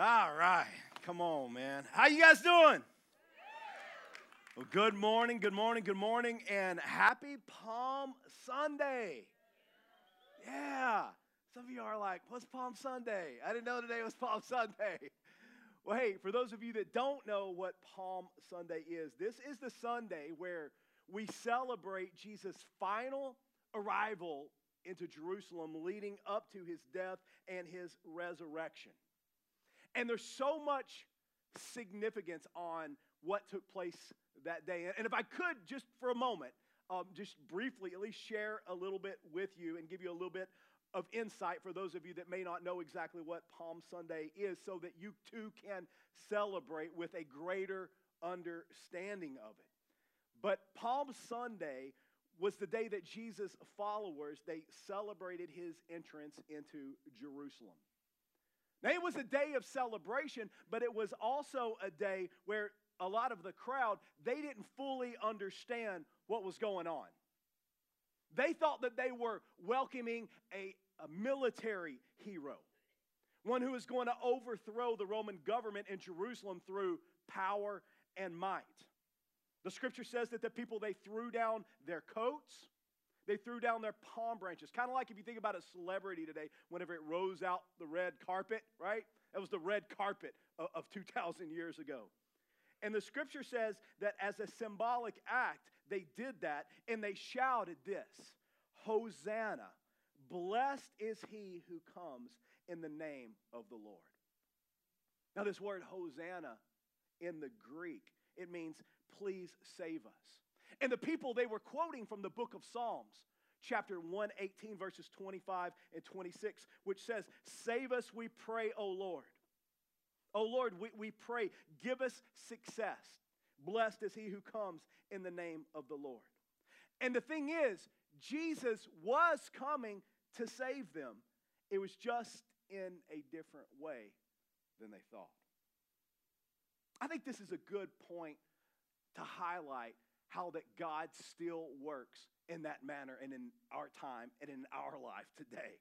All right. Come on, man. How you guys doing? Well, good morning, good morning, good morning, and happy Palm Sunday. Yeah. Some of you are like, what's Palm Sunday? I didn't know today was Palm Sunday. Well, hey, for those of you that don't know what Palm Sunday is, this is the Sunday where we celebrate Jesus' final arrival into Jerusalem leading up to his death and his resurrection. And there's so much significance on what took place that day. And if I could, just for a moment, um, just briefly at least share a little bit with you and give you a little bit of insight for those of you that may not know exactly what Palm Sunday is, so that you too can celebrate with a greater understanding of it. But Palm Sunday was the day that Jesus' followers they celebrated his entrance into Jerusalem. Now, it was a day of celebration, but it was also a day where a lot of the crowd, they didn't fully understand what was going on. They thought that they were welcoming a, a military hero, one who was going to overthrow the Roman government in Jerusalem through power and might. The scripture says that the people, they threw down their coats, they threw down their palm branches. Kind of like if you think about a celebrity today, whenever it rose out the red carpet, right? That was the red carpet of, of 2,000 years ago. And the scripture says that as a symbolic act, they did that and they shouted this Hosanna, blessed is he who comes in the name of the Lord. Now, this word Hosanna in the Greek, it means please save us. And the people, they were quoting from the book of Psalms, chapter 118, verses 25 and 26, which says, Save us, we pray, O Lord. O Lord, we, we pray, give us success. Blessed is he who comes in the name of the Lord. And the thing is, Jesus was coming to save them. It was just in a different way than they thought. I think this is a good point to highlight how that God still works in that manner and in our time and in our life today.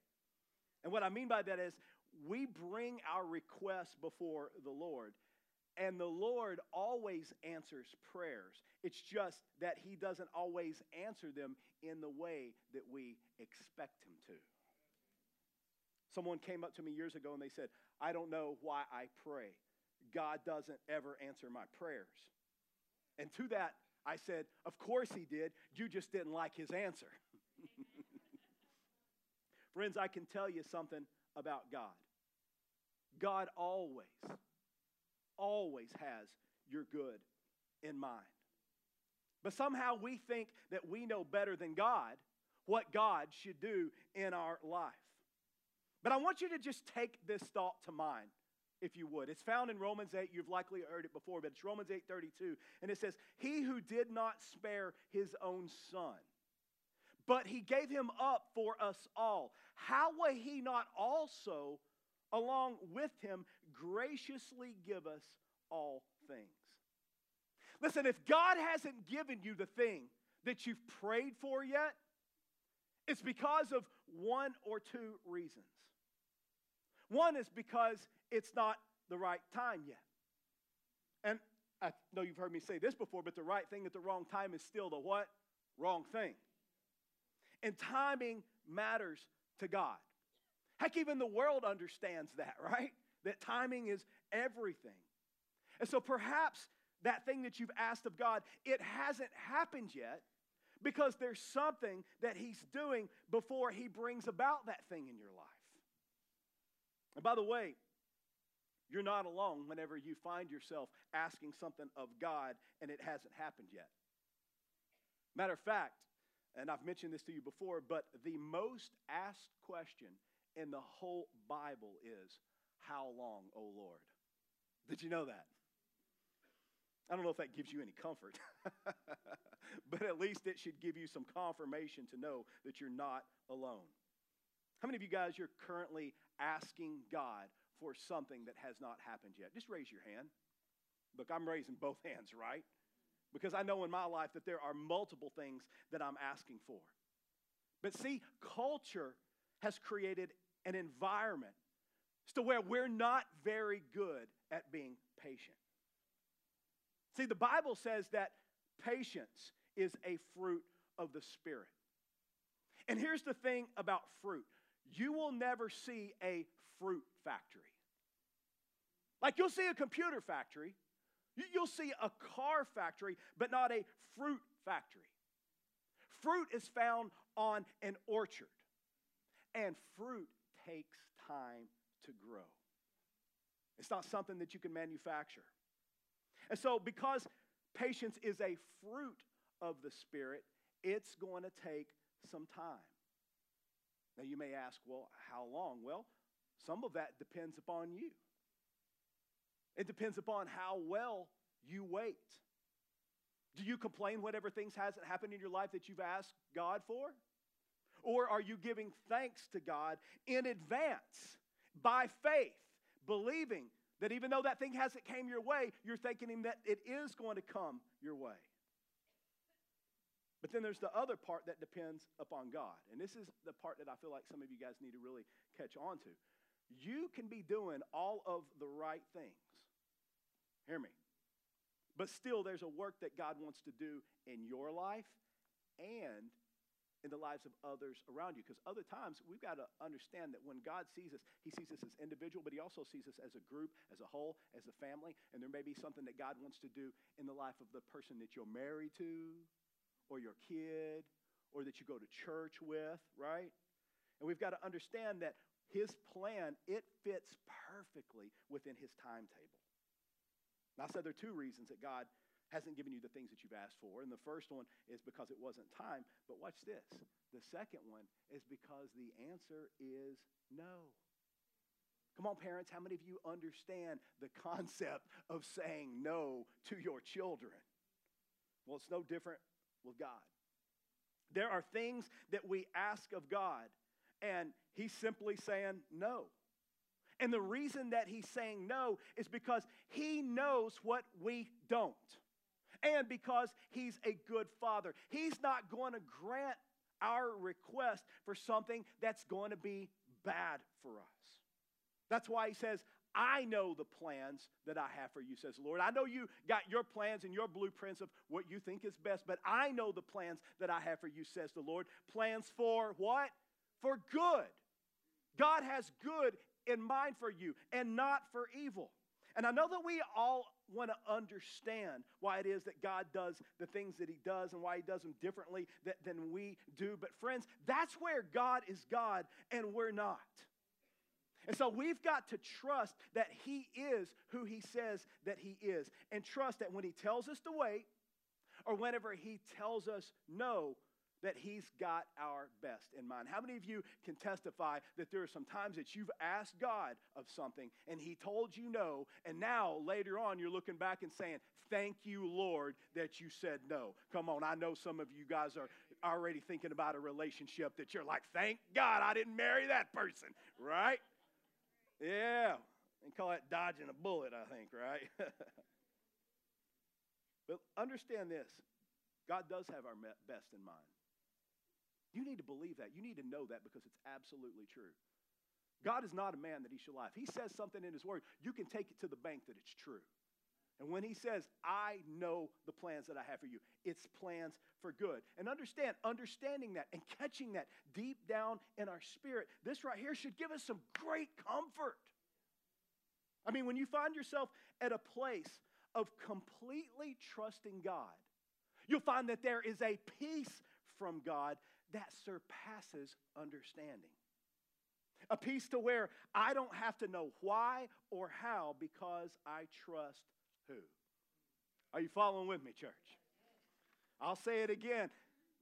And what I mean by that is we bring our requests before the Lord, and the Lord always answers prayers. It's just that He doesn't always answer them in the way that we expect Him to. Someone came up to me years ago and they said, I don't know why I pray. God doesn't ever answer my prayers. And to that, I said, Of course he did. You just didn't like his answer. Friends, I can tell you something about God. God always, always has your good in mind. But somehow we think that we know better than God what God should do in our life. But I want you to just take this thought to mind if you would. It's found in Romans 8. You've likely heard it before, but it's Romans 8:32, and it says, "He who did not spare his own son, but he gave him up for us all, how will he not also along with him graciously give us all things?" Listen, if God hasn't given you the thing that you've prayed for yet, it's because of one or two reasons. One is because it's not the right time yet. And I know you've heard me say this before, but the right thing at the wrong time is still the what? Wrong thing. And timing matters to God. Heck, even the world understands that, right? That timing is everything. And so perhaps that thing that you've asked of God, it hasn't happened yet because there's something that He's doing before He brings about that thing in your life. And by the way, you're not alone whenever you find yourself asking something of God and it hasn't happened yet. Matter of fact, and I've mentioned this to you before, but the most asked question in the whole Bible is, How long, O Lord? Did you know that? I don't know if that gives you any comfort, but at least it should give you some confirmation to know that you're not alone. How many of you guys you're currently asking God for something that has not happened yet? Just raise your hand. Look, I'm raising both hands, right? Because I know in my life that there are multiple things that I'm asking for. But see, culture has created an environment to where we're not very good at being patient. See, the Bible says that patience is a fruit of the Spirit. And here's the thing about fruit you will never see a fruit factory. Like you'll see a computer factory, you'll see a car factory, but not a fruit factory. Fruit is found on an orchard, and fruit takes time to grow. It's not something that you can manufacture. And so, because patience is a fruit of the Spirit, it's going to take some time. Now, you may ask, well, how long? Well, some of that depends upon you. It depends upon how well you wait. Do you complain whatever things hasn't happened in your life that you've asked God for? Or are you giving thanks to God in advance by faith, believing that even though that thing hasn't came your way, you're thanking him that it is going to come your way? But then there's the other part that depends upon God. And this is the part that I feel like some of you guys need to really catch on to. You can be doing all of the right things. Hear me. But still, there's a work that God wants to do in your life and in the lives of others around you. Because other times, we've got to understand that when God sees us, He sees us as individual, but He also sees us as a group, as a whole, as a family. And there may be something that God wants to do in the life of the person that you're married to, or your kid, or that you go to church with, right? And we've got to understand that His plan, it fits perfectly within His timetable. Now, I said there are two reasons that God hasn't given you the things that you've asked for. And the first one is because it wasn't time. But watch this. The second one is because the answer is no. Come on, parents, how many of you understand the concept of saying no to your children? Well, it's no different with God. There are things that we ask of God, and He's simply saying no. And the reason that he's saying no is because he knows what we don't. And because he's a good father. He's not going to grant our request for something that's going to be bad for us. That's why he says, I know the plans that I have for you, says the Lord. I know you got your plans and your blueprints of what you think is best, but I know the plans that I have for you, says the Lord. Plans for what? For good. God has good in mind for you and not for evil. And I know that we all want to understand why it is that God does the things that He does and why He does them differently than we do. But, friends, that's where God is God and we're not. And so we've got to trust that He is who He says that He is, and trust that when He tells us to wait or whenever He tells us no, that He's got our best in mind. How many of you can testify that there are some times that you've asked God of something and He told you no, and now later on you're looking back and saying, Thank you, Lord, that you said no? Come on, I know some of you guys are already thinking about a relationship that you're like, Thank God I didn't marry that person, right? Yeah, and call that dodging a bullet, I think, right? but understand this God does have our best in mind. You need to believe that. You need to know that because it's absolutely true. God is not a man that he should lie. If he says something in his word, you can take it to the bank that it's true. And when he says, I know the plans that I have for you, it's plans for good. And understand, understanding that and catching that deep down in our spirit, this right here should give us some great comfort. I mean, when you find yourself at a place of completely trusting God, you'll find that there is a peace from God that surpasses understanding. A peace to where I don't have to know why or how because I trust who? Are you following with me, church? I'll say it again.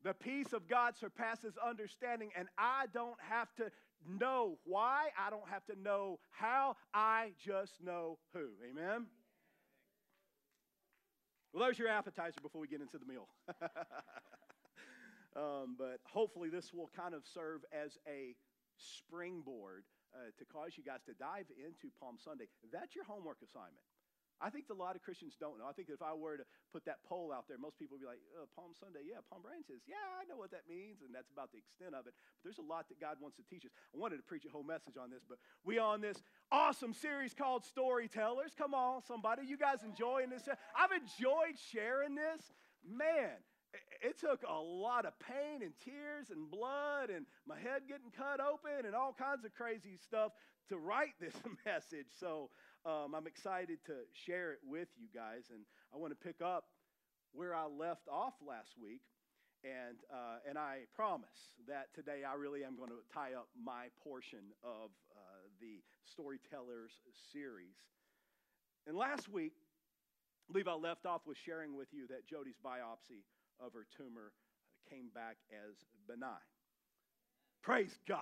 The peace of God surpasses understanding, and I don't have to know why, I don't have to know how, I just know who. Amen? Well, there's your appetizer before we get into the meal. Um, but hopefully, this will kind of serve as a springboard uh, to cause you guys to dive into Palm Sunday. That's your homework assignment. I think a lot of Christians don't know. I think if I were to put that poll out there, most people would be like, oh, Palm Sunday, yeah, Palm branches, yeah, I know what that means, and that's about the extent of it. But there's a lot that God wants to teach us. I wanted to preach a whole message on this, but we on this awesome series called Storytellers. Come on, somebody, you guys enjoying this? I've enjoyed sharing this. Man, it took a lot of pain and tears and blood and my head getting cut open and all kinds of crazy stuff to write this message. So um, I'm excited to share it with you guys. And I want to pick up where I left off last week. And, uh, and I promise that today I really am going to tie up my portion of uh, the Storytellers series. And last week, I believe I left off with sharing with you that Jody's biopsy of her tumor came back as benign. Praise God.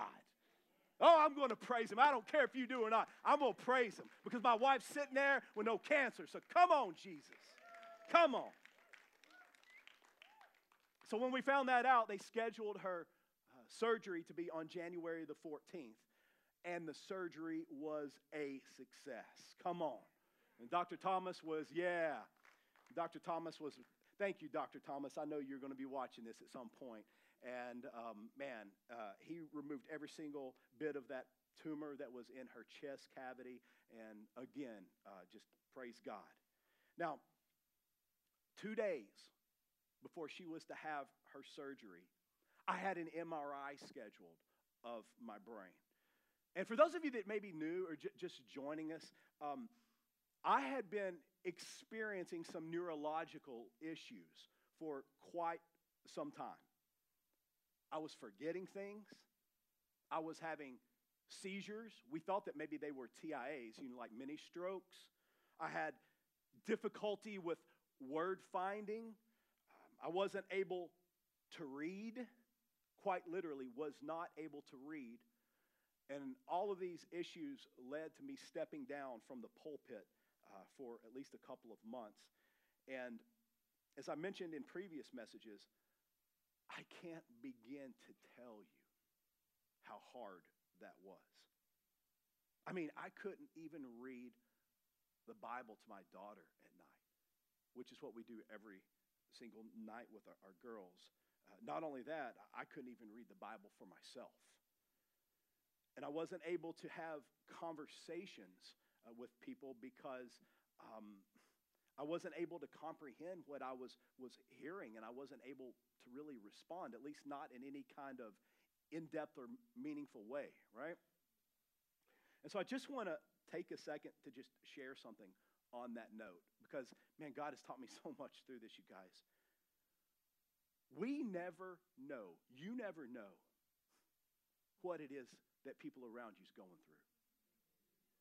Oh, I'm going to praise him. I don't care if you do or not. I'm going to praise him because my wife's sitting there with no cancer. So come on, Jesus. Come on. So when we found that out, they scheduled her uh, surgery to be on January the 14th. And the surgery was a success. Come on. And Dr. Thomas was, yeah. Dr. Thomas was, thank you, Dr. Thomas. I know you're going to be watching this at some point. And um, man, uh, he removed every single bit of that tumor that was in her chest cavity. And again, uh, just praise God. Now, two days before she was to have her surgery, I had an MRI scheduled of my brain. And for those of you that may be new or j- just joining us, um, I had been experiencing some neurological issues for quite some time. I was forgetting things. I was having seizures. We thought that maybe they were TIAs, you know, like mini strokes. I had difficulty with word finding. I wasn't able to read, quite literally, was not able to read. And all of these issues led to me stepping down from the pulpit uh, for at least a couple of months. And as I mentioned in previous messages, I can't begin to tell you how hard that was. I mean, I couldn't even read the Bible to my daughter at night, which is what we do every single night with our, our girls. Uh, not only that, I couldn't even read the Bible for myself. And I wasn't able to have conversations uh, with people because um, I wasn't able to comprehend what I was, was hearing, and I wasn't able to really respond, at least not in any kind of in depth or meaningful way, right? And so I just want to take a second to just share something on that note because, man, God has taught me so much through this, you guys. We never know, you never know what it is that people around you is going through.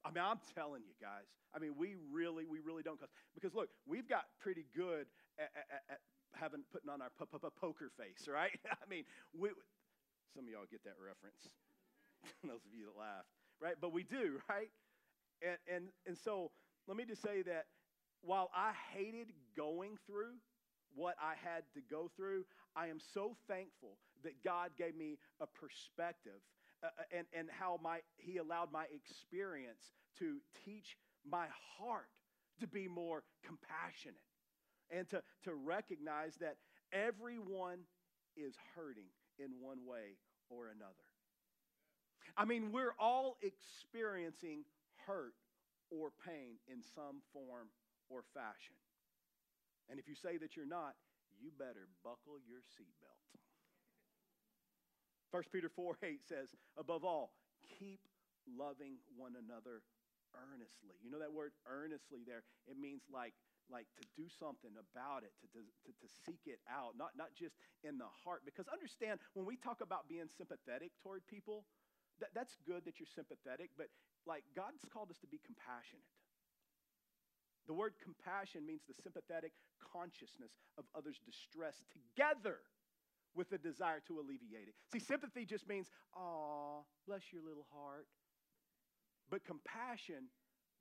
I mean, I'm telling you guys. I mean, we really, we really don't. Because because look, we've got pretty good at, at, at having putting on our poker face, right? I mean, we, some of y'all get that reference. Those of you that laughed, right? But we do, right? And and and so let me just say that while I hated going through what I had to go through, I am so thankful that God gave me a perspective uh, uh, and, and how my, he allowed my experience to teach my heart to be more compassionate and to, to recognize that everyone is hurting in one way or another. I mean, we're all experiencing hurt or pain in some form or fashion. And if you say that you're not, you better buckle your seatbelt. 1 Peter 4 8 says, above all, keep loving one another earnestly. You know that word earnestly there? It means like, like to do something about it, to, to, to, seek it out, not, not just in the heart. Because understand, when we talk about being sympathetic toward people, that, that's good that you're sympathetic, but like God's called us to be compassionate. The word compassion means the sympathetic consciousness of others' distress together with the desire to alleviate it. See, sympathy just means, "Aw, bless your little heart." But compassion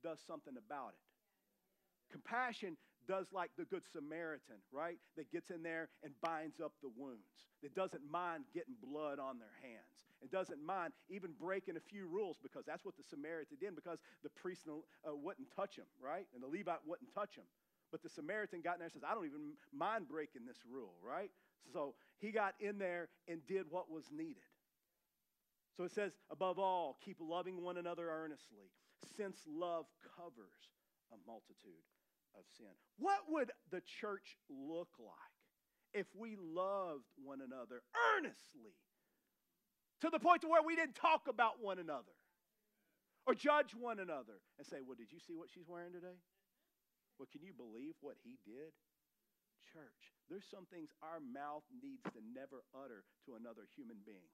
does something about it. Compassion does like the Good Samaritan, right? That gets in there and binds up the wounds, that doesn't mind getting blood on their hands, and doesn't mind even breaking a few rules because that's what the Samaritan did, because the priest uh, wouldn't touch him, right? And the Levite wouldn't touch him. But the Samaritan got in there and says, I don't even mind breaking this rule, right? So he got in there and did what was needed. So it says, above all, keep loving one another earnestly, since love covers a multitude of sin. What would the church look like if we loved one another earnestly to the point to where we didn't talk about one another or judge one another and say, "Well, did you see what she's wearing today? Well, can you believe what he did?" Church, there's some things our mouth needs to never utter to another human being.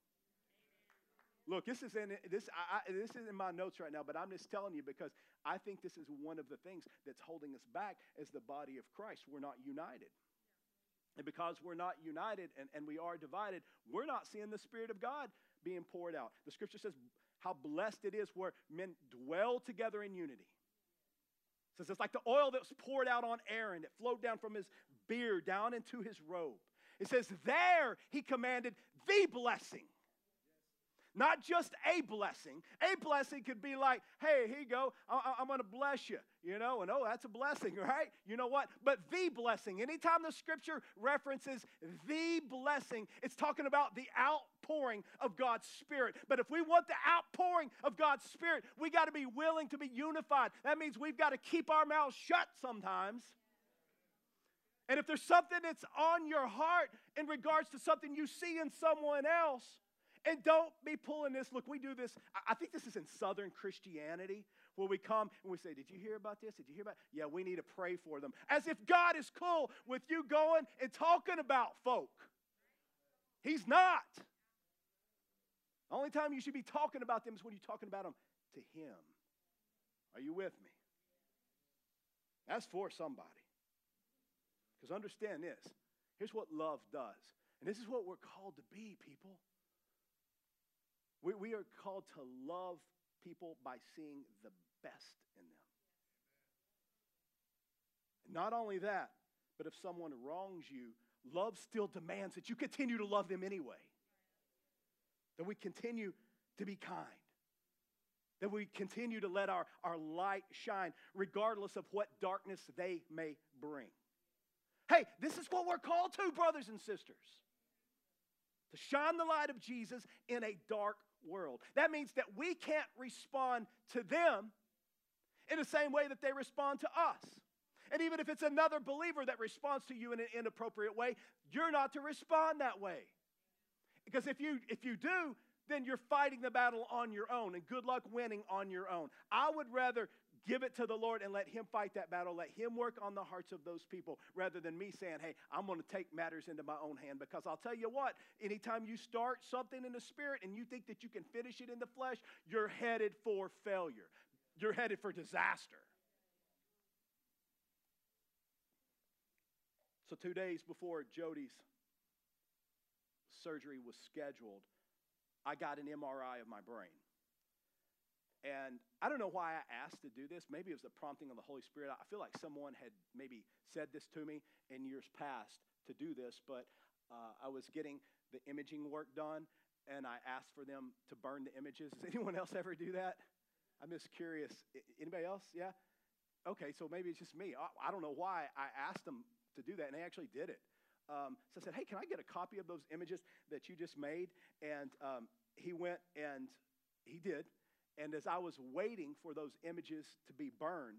Look, this is in this. I, this is in my notes right now, but I'm just telling you because I think this is one of the things that's holding us back as the body of Christ. We're not united. And because we're not united and, and we are divided, we're not seeing the Spirit of God being poured out. The scripture says how blessed it is where men dwell together in unity. It says it's like the oil that was poured out on Aaron, it flowed down from his beard down into his robe. It says, There he commanded the blessing not just a blessing. A blessing could be like, hey, here you go, I- am going to bless you, you know, and oh, that's a blessing, right? You know what? But the blessing, anytime the scripture references the blessing, it's talking about the outpouring of God's Spirit. But if we want the outpouring of God's Spirit, we got to be willing to be unified. That means we've got to keep our mouths shut sometimes. And if there's something that's on your heart in regards to something you see in someone else, and don't be pulling this. Look, we do this. I think this is in Southern Christianity where we come and we say, Did you hear about this? Did you hear about Yeah, we need to pray for them. As if God is cool with you going and talking about folk. He's not. The only time you should be talking about them is when you're talking about them to Him. Are you with me? That's for somebody. Because understand this here's what love does. And this is what we're called to be, people. We, we are called to love people by seeing the best in them. Not only that, but if someone wrongs you, love still demands that you continue to love them anyway. That we continue to be kind. That we continue to let our, our light shine, regardless of what darkness they may bring. Hey, this is what we're called to, brothers and sisters to shine the light of Jesus in a dark world. That means that we can't respond to them in the same way that they respond to us. And even if it's another believer that responds to you in an inappropriate way, you're not to respond that way. Because if you if you do, then you're fighting the battle on your own and good luck winning on your own. I would rather give it to the Lord and let Him fight that battle. Let Him work on the hearts of those people rather than me saying, hey, I'm going to take matters into my own hand. Because I'll tell you what, anytime you start something in the spirit and you think that you can finish it in the flesh, you're headed for failure. You're headed for disaster. So, two days before Jody's surgery was scheduled, I got an MRI of my brain. And I don't know why I asked to do this. Maybe it was the prompting of the Holy Spirit. I feel like someone had maybe said this to me in years past to do this, but uh, I was getting the imaging work done, and I asked for them to burn the images. Does anyone else ever do that? I'm just curious. Anybody else? Yeah? Okay, so maybe it's just me. I, don't know why I asked them to do that, and they actually did it. Um, so I said, hey, can I get a copy of those images that you just made? And um, he went and he did. And as I was waiting for those images to be burned,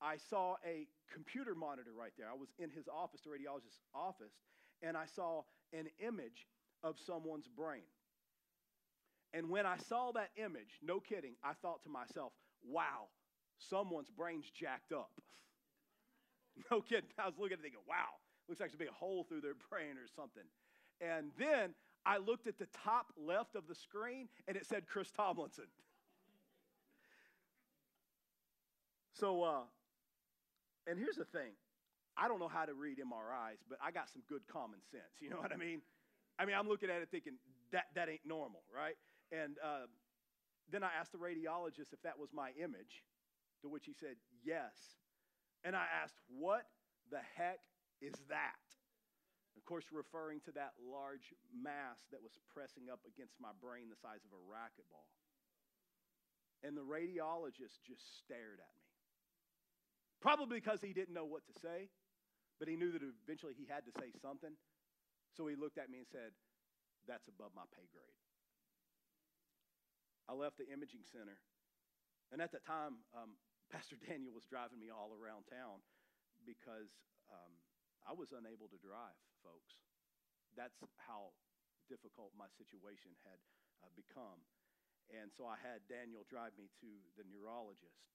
I saw a computer monitor right there. I was in his office, the radiologist's office, and I saw an image of someone's brain. And when I saw that image, no kidding, I thought to myself, wow, someone's brain's jacked up. no kidding. I was looking at it thinking, wow, looks like there's a big hole through their brain or something. And then I looked at the top left of the screen and it said Chris Tomlinson. So, uh, and here's the thing I don't know how to read MRIs, but I got some good common sense. You know what I mean? I mean, I'm looking at it thinking that, that ain't normal, right? And uh, then I asked the radiologist if that was my image, to which he said, yes. And I asked, what the heck is that? Of course, referring to that large mass that was pressing up against my brain the size of a racquetball. And the radiologist just stared at me. Probably because he didn't know what to say, but he knew that eventually he had to say something. So he looked at me and said, That's above my pay grade. I left the imaging center. And at that time, um, Pastor Daniel was driving me all around town because um, I was unable to drive, folks. That's how difficult my situation had uh, become. And so I had Daniel drive me to the neurologist.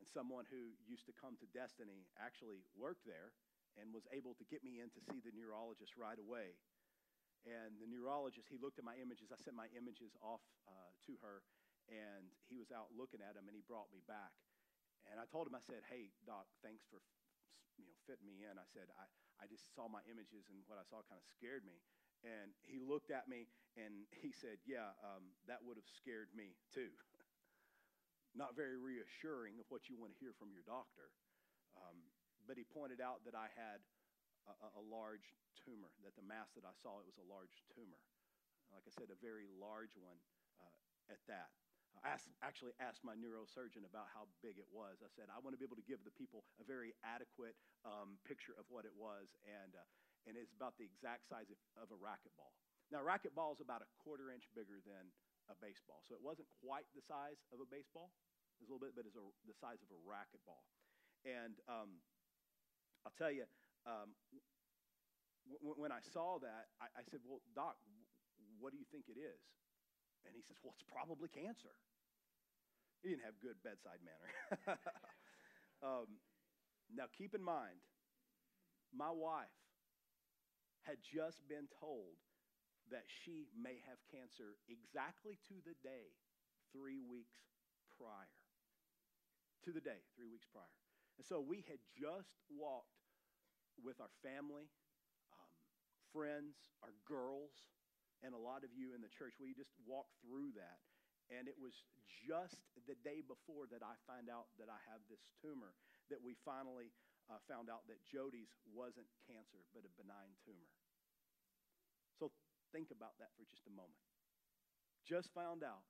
And someone who used to come to Destiny actually worked there and was able to get me in to see the neurologist right away. And the neurologist, he looked at my images. I sent my images off uh, to her, and he was out looking at them, and he brought me back. And I told him, I said, hey, doc, thanks for you know, fitting me in. I said, I, I just saw my images, and what I saw kind of scared me. And he looked at me, and he said, yeah, um, that would have scared me too. Not very reassuring of what you want to hear from your doctor. Um, but he pointed out that I had a, a, large tumor, that the mass that I saw, it was a large tumor. Like I said, a very large one uh, at that. I asked, actually asked my neurosurgeon about how big it was. I said, I want to be able to give the people a very adequate um, picture of what it was, and, uh, and it's about the exact size of, of a racquetball. Now, a racquetball is about a quarter inch bigger than a baseball, so it wasn't quite the size of a baseball. It's a little bit, but it's the size of a racquetball. And um, I'll tell you, um, w- when I saw that, I, I said, Well, Doc, what do you think it is? And he says, Well, it's probably cancer. He didn't have good bedside manner. um, now, keep in mind, my wife had just been told that she may have cancer exactly to the day three weeks prior. To the day, three weeks prior. And so we had just walked with our family, um, friends, our girls, and a lot of you in the church. We just walked through that. And it was just the day before that I find out that I have this tumor that we finally uh, found out that Jody's wasn't cancer, but a benign tumor. Think about that for just a moment. Just found out,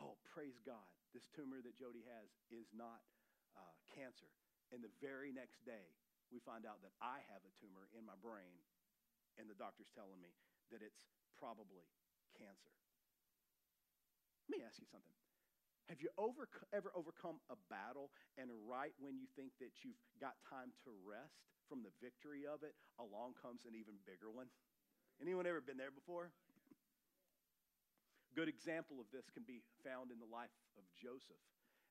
oh, praise God, this tumor that Jody has is not uh, cancer. And the very next day, we find out that I have a tumor in my brain, and the doctor's telling me that it's probably cancer. Let me ask you something. Have you over, ever overcome a battle, and right when you think that you've got time to rest from the victory of it, along comes an even bigger one? Anyone ever been there before? Good example of this can be found in the life of Joseph.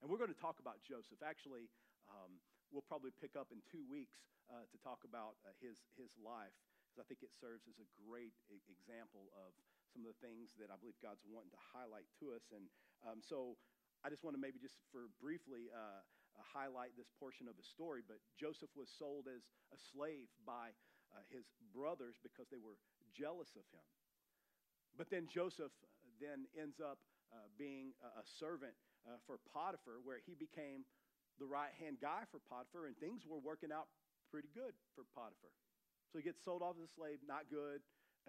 And we're going to talk about Joseph. Actually, um, we'll probably pick up in two weeks uh, to talk about uh, his, his life, because I think it serves as a great example of some of the things that I believe God's wanting to highlight to us. And um, so I just want to maybe just for briefly uh, uh, highlight this portion of the story. But Joseph was sold as a slave by uh, his brothers because they were jealous of him. But then Joseph uh, then ends up uh, being a, servant for Potiphar, where he became the right hand guy for Potiphar, and things were working out pretty good for Potiphar. So he gets sold off as a slave, not good.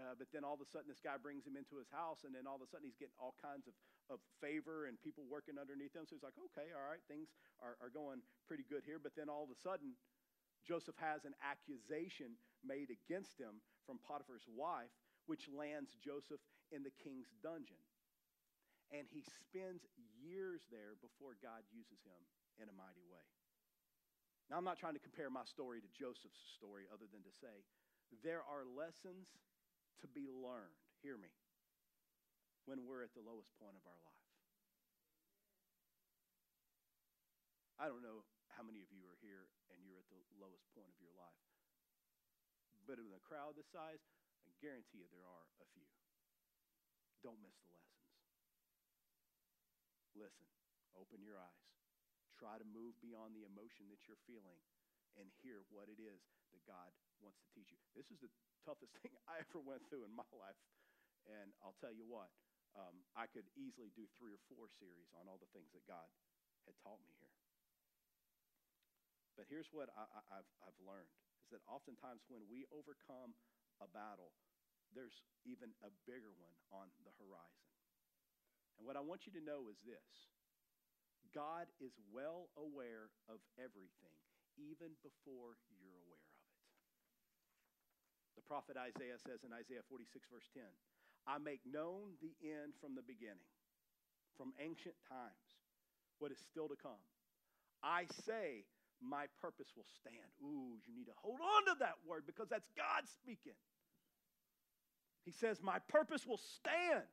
Uh, but then all of a sudden, this guy brings him into his house, and then all of a sudden, he's getting all kinds of, of favor and people working underneath him. So he's like, okay, all right, things are, are going pretty good here. But then all of a sudden, Joseph has an accusation made against him from Potiphar's wife, which lands Joseph in the king's dungeon. And he spends years there before God uses him in a mighty way. Now, I'm not trying to compare my story to Joseph's story other than to say there are lessons to be learned, hear me, when we're at the lowest point of our life. I don't know how many of you are here and you're at the lowest point of your life. But in a crowd this size, I guarantee you there are a few. Don't miss the lessons. Listen, open your eyes. Try to move beyond the emotion that you're feeling and hear what it is that God wants to teach you. This is the toughest thing I ever went through in my life. And I'll tell you what, um, I could easily do three or four series on all the things that God had taught me here. But here's what I, have I've learned that oftentimes when we overcome a battle, there's even a bigger one on the horizon. And what I want you to know is this God is well aware of everything, even before you're aware of it. The prophet Isaiah says in Isaiah 46, verse 10, I make known the end from the beginning, from ancient times, what is still to come. I say, my purpose will stand. Ooh, you need to hold on to that word because that's God speaking. He says, My purpose will stand.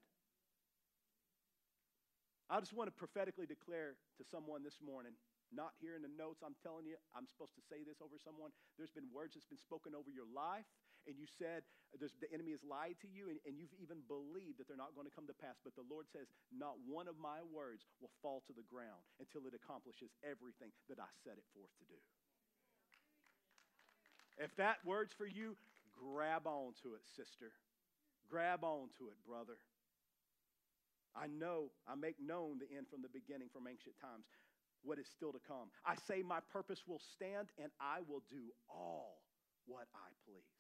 I just want to prophetically declare to someone this morning, not here in the notes, I'm telling you, I'm supposed to say this over someone. There's been words that's been spoken over your life, and you said the enemy has lied to you, and, and you've even believed that they're not going to come to pass. But the Lord says, Not one of my words will fall to the ground until it accomplishes everything that I set it forth to do. If that word's for you, grab onto it, sister. Grab onto it, brother. I know, I make known the end from the beginning, from ancient times, what is still to come. I say, My purpose will stand, and I will do all what I please.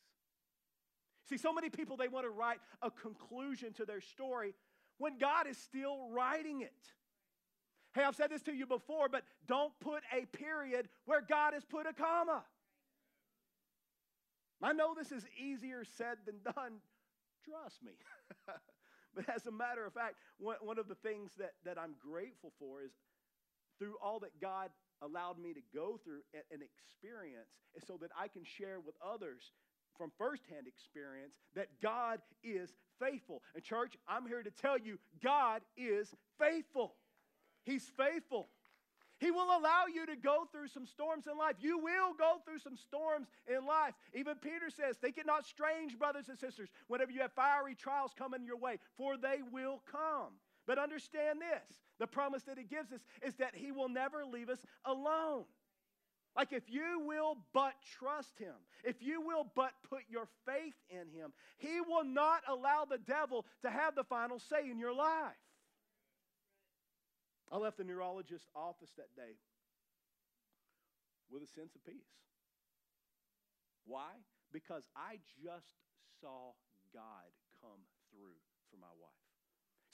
See, so many people, they want to write a conclusion to their story when God is still writing it. Hey, I've said this to you before, but don't put a period where God has put a comma. I know this is easier said than done. Trust me. But as a matter of fact, one, of the things that, that I'm grateful for is through all that God allowed me to go through and experience is so that I can share with others from firsthand experience that God is faithful. And, church, I'm here to tell you God is faithful. He's faithful. He will allow you to go through some storms in life. You will go through some storms in life. Even Peter says, Think it not strange, brothers and sisters, whenever you have fiery trials coming your way, for they will come. But understand this the promise that he gives us is that he will never leave us alone. Like if you will but trust him, if you will but put your faith in him, he will not allow the devil to have the final say in your life. I left the neurologist's office that day with a sense of peace. Why? Because I just saw God come through for my wife.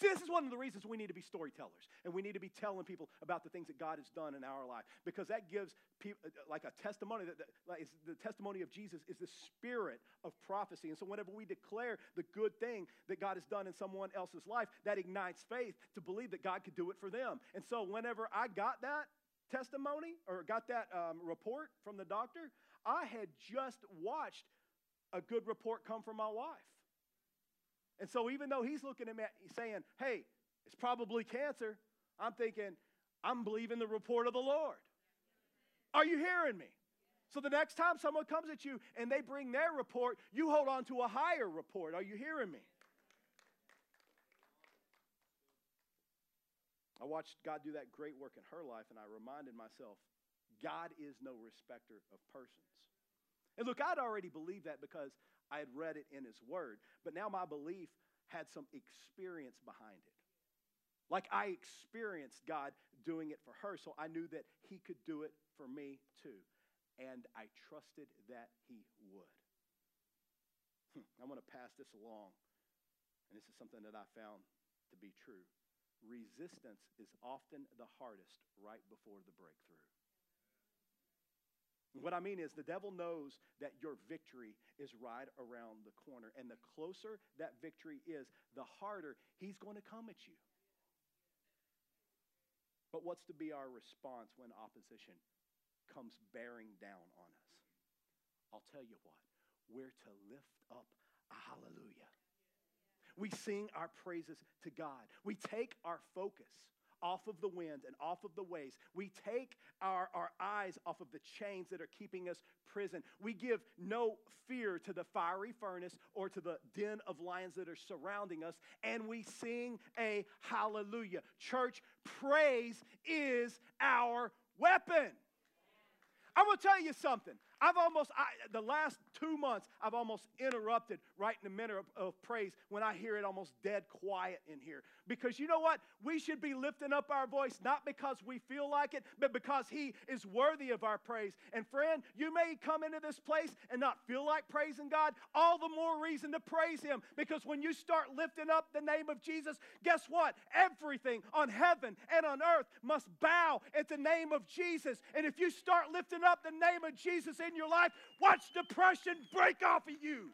See, this is one of the reasons we need to be storytellers and we need to be telling people about the things that God has done in our life because that gives people uh, like a testimony that, that like the testimony of Jesus is the spirit of prophecy. And so whenever we declare the good thing that God has done in someone else's life, that ignites faith to believe that God could do it for them. And so whenever I got that testimony or got that um, report from the doctor, I had just watched a good report come from my wife. And so even though he's looking at me saying, hey, it's probably cancer, I'm thinking, I'm believing the report of the Lord. Are you hearing me? So the next time someone comes at you and they bring their report, you hold on to a higher report. Are you hearing me? I watched God do that great work in her life, and I reminded myself God is no respecter of persons. And look, I'd already believed that because I had read it in his word, but now my belief had some experience behind it. Like I experienced God doing it for her, so I knew that he could do it for me too. And I trusted that he would. Hmm, I'm going to pass this along, and this is something that I found to be true. Resistance is often the hardest right before the breakthrough. What I mean is, the devil knows that your victory is right around the corner. And the closer that victory is, the harder he's going to come at you. But what's to be our response when opposition comes bearing down on us? I'll tell you what, we're to lift up a hallelujah. We sing our praises to God. We take our focus off of the wind and off of the waves. We take our, our eyes off of the chains that are keeping us prison. We give no fear to the fiery furnace or to the den of lions that are surrounding us, and we sing a hallelujah. Church, praise is our weapon. I'm going to tell you something. I've almost, I, the last two months, I've almost interrupted right in the middle of, of, praise when I hear it almost dead quiet in here. Because you know what? We should be lifting up our voice not because we feel like it, but because He is worthy of our praise. And friend, you may come into this place and not feel like praising God. All the more reason to praise Him. Because when you start lifting up the name of Jesus, guess what? Everything on heaven and on earth must bow at the name of Jesus. And if you start lifting up the name of Jesus in your life, watch depression break off of you.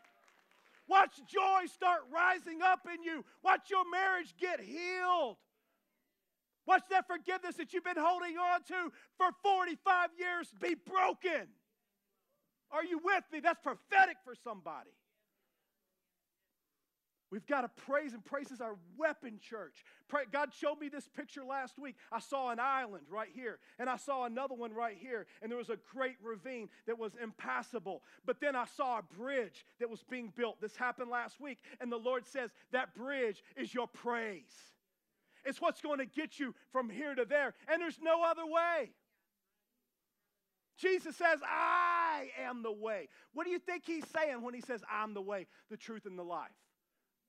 Watch joy start rising up in you. Watch your marriage get healed. Watch that forgiveness that you've been holding on to for 45 years be broken. Are you with me? That's prophetic for somebody. We've got to praise, and praise is our weapon, church. Pray, God showed me this picture last week. I saw an island right here, and I saw another one right here, and there was a great ravine that was impassable. But then I saw a bridge that was being built. This happened last week, and the Lord says that bridge is your praise. It's what's going to get you from here to there, and there's no other way. Jesus says, I am the way. What do you think he's saying when he says, I'm the way, the truth, and the life?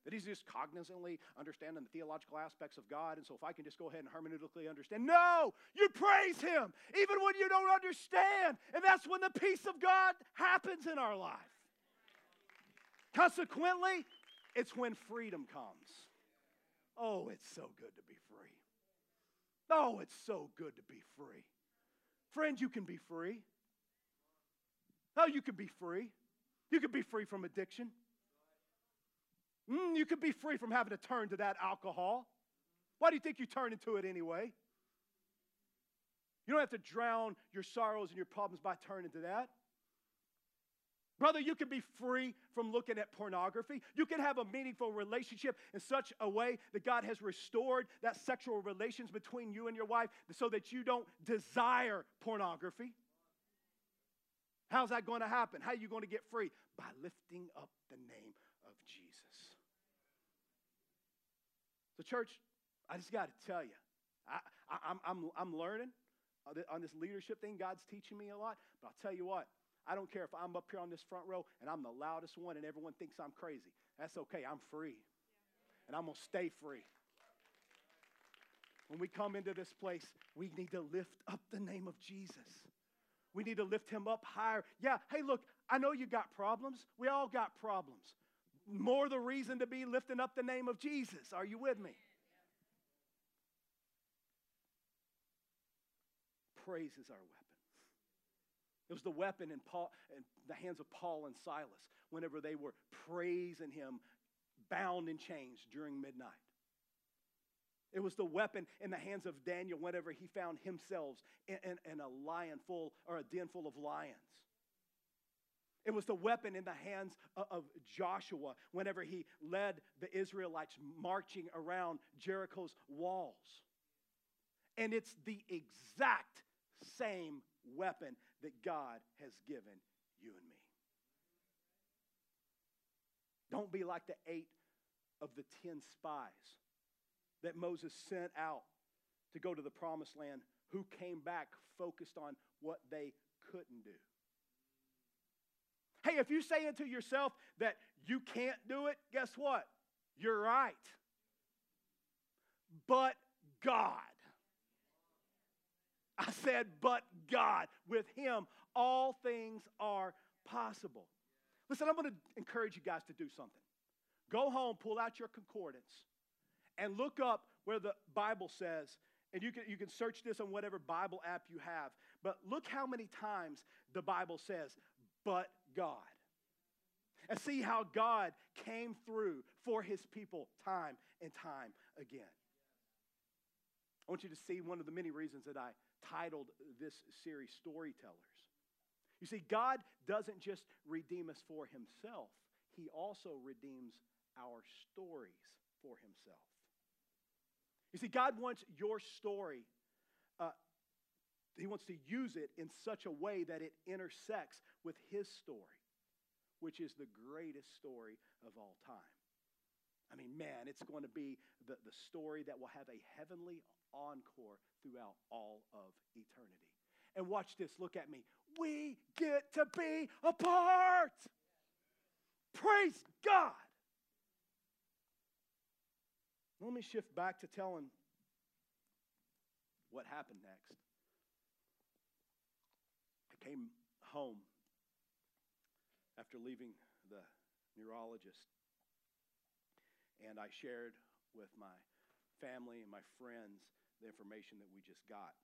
That he's just cognizantly understanding the theological aspects of God. And so if I can just go ahead and hermeneutically understand, no, you praise him even when you don't understand. And that's when the peace of God happens in our life. Consequently, it's when freedom comes. Oh, it's so good to be free. Oh, it's so good to be free. Friends, you can be free. Oh, you can be free. You can be free from addiction. Mm, you could be free from having to turn to that alcohol. Why do you think you turn into it anyway? You don't have to drown your sorrows and your problems by turning to that. Brother, you can be free from looking at pornography. You can have a meaningful relationship in such a way that God has restored that sexual relations between you and your wife so that you don't desire pornography. How's that going to happen? How are you going to get free? By lifting up the name of Jesus. So, church, I just got to tell you, I, am I'm, I'm, I'm learning on this leadership thing. God's teaching me a lot. But I'll tell you what, I don't care if I'm up here on this front row and I'm the loudest one and everyone thinks I'm crazy. That's okay. I'm free. And I'm going to stay free. When we come into this place, we need to lift up the name of Jesus. We need to lift him up higher. Yeah, hey, look, I know you got problems. We all got problems more the reason to be lifting up the name of Jesus. Are you with me? Praise is our weapon. It was the weapon in, Paul, in the hands of Paul and Silas whenever they were praising him bound in chains during midnight. It was the weapon in the hands of Daniel whenever he found himself in, in, in a lion full or a den full of lions. It was the weapon in the hands of Joshua whenever he led the Israelites marching around Jericho's walls. And it's the exact same weapon that God has given you and me. Don't be like the eight of the ten spies that Moses sent out to go to the promised land who came back focused on what they couldn't do. Hey, if you say into yourself that you can't do it, guess what? You're right. But God. I said, but God. With Him, all things are possible. Listen, I'm going to encourage you guys to do something. Go home, pull out your concordance, and look up where the Bible says, and you can, you can search this on whatever Bible app you have, but look how many times the Bible says, but God. And see how God came through for his people time and time again. I want you to see one of the many reasons that I titled this series Storytellers. You see, God doesn't just redeem us for himself, he also redeems our stories for himself. You see, God wants your story, uh, he wants to use it in such a way that it intersects with his story which is the greatest story of all time. I mean, man, it's going to be the, the story that will have a heavenly encore throughout all of eternity. And watch this, look at me. we get to be a part. Praise God. Let me shift back to telling what happened next. Came home after leaving the neurologist, and I shared with my family and my friends the information that we just got.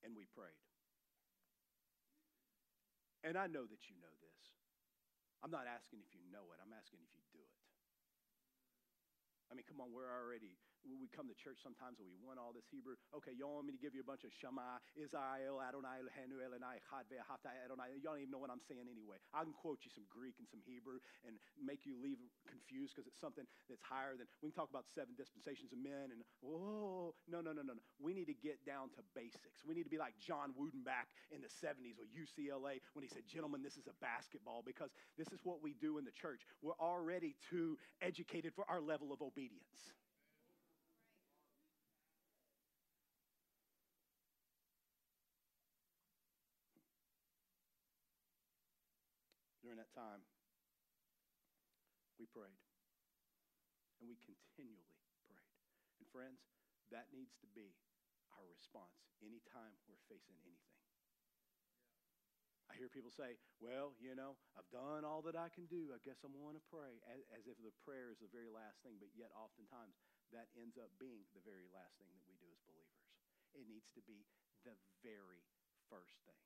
And we prayed. And I know that you know this. I'm not asking if you know it, I'm asking if you do it. I mean, come on, we're already we come to church sometimes and we want all this Hebrew. Okay, y'all want me to give you a bunch of Shema, Israel, Adonai, Elohenu, Elonai, Chad, Ve'ahavta, Adonai. Y'all don't even know what I'm saying anyway. I can quote you some Greek and some Hebrew and make you leave confused because it's something that's higher than, we can talk about seven dispensations of men and, whoa, no, no, no, no, no. We need to get down to basics. We need to be like John Wooden back in the 70s with UCLA when he said, gentlemen, this is a basketball because this is what we do in the church. We're already too educated for our level of obedience. During that time, we prayed. And we continually prayed. And friends, that needs to be our response anytime we're facing anything. I hear people say, well, you know, I've done all that I can do. I guess I'm going to pray, as, as, if the prayer is the very last thing. But yet, oftentimes, that ends up being the very last thing that we do as believers. It needs to be the very first thing.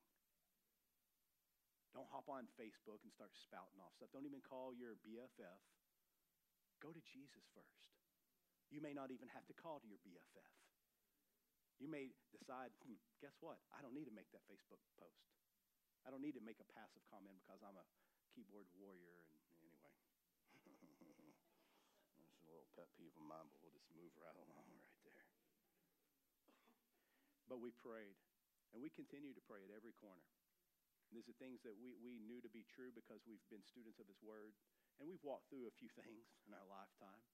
Don't hop on Facebook and start spouting off stuff. Don't even call your BFF. Go to Jesus first. You may not even have to call to your BFF. You may decide, hmm, guess what? I don't need to make that Facebook post. I don't need to make a passive comment because I'm a keyboard warrior. And anyway, that's a little pet peeve of mine, but we'll just move right along right there. But we prayed, and we continue to pray at every corner. These are things that we, we knew to be true because we've been students of His Word. And we've walked through a few things in our lifetime.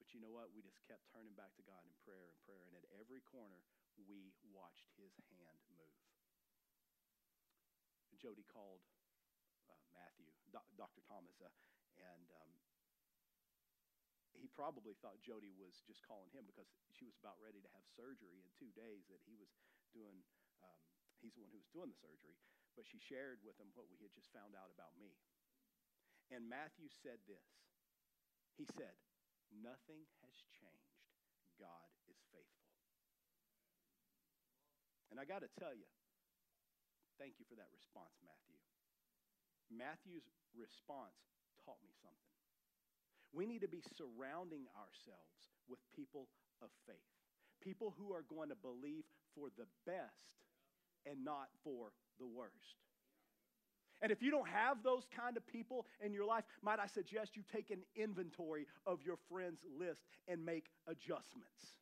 But you know what? We just kept turning back to God in prayer and prayer. And at every corner, we watched His hand move. Jody called uh, Matthew, Do- Dr. Thomas, uh, and um, he probably thought Jody was just calling him because she was about ready to have surgery in two days that he was doing, um, he's the one who was doing the surgery but she shared with him what we had just found out about me. And Matthew said this He said, Nothing has changed. God is faithful. And I got to tell you, thank you for that response, Matthew. Matthew's response taught me something. We need to be surrounding ourselves with people of faith, people who are going to believe for the best and not for the worst. And if you don't have those kind of people in your life, might I suggest you take an inventory of your friends' list and make adjustments.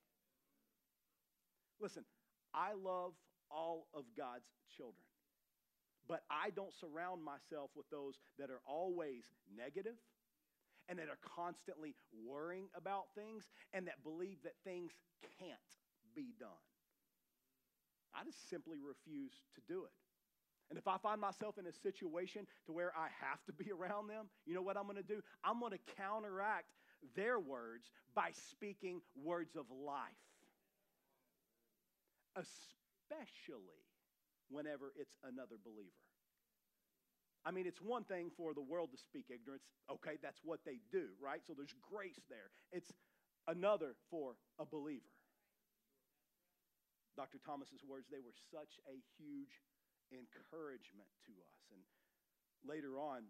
Listen, I love all of God's children, but I don't surround myself with those that are always negative and that are constantly worrying about things and that believe that things can't be done. I just simply refuse to do it. And if I find myself in a situation to where I have to be around them, you know what I'm going to do? I'm going to counteract their words by speaking words of life. Especially whenever it's another believer. I mean, it's one thing for the world to speak ignorance. Okay, that's what they do, right? So there's grace there. It's another for a believer. Dr. Thomas's words, they were such a huge encouragement to us. And later on,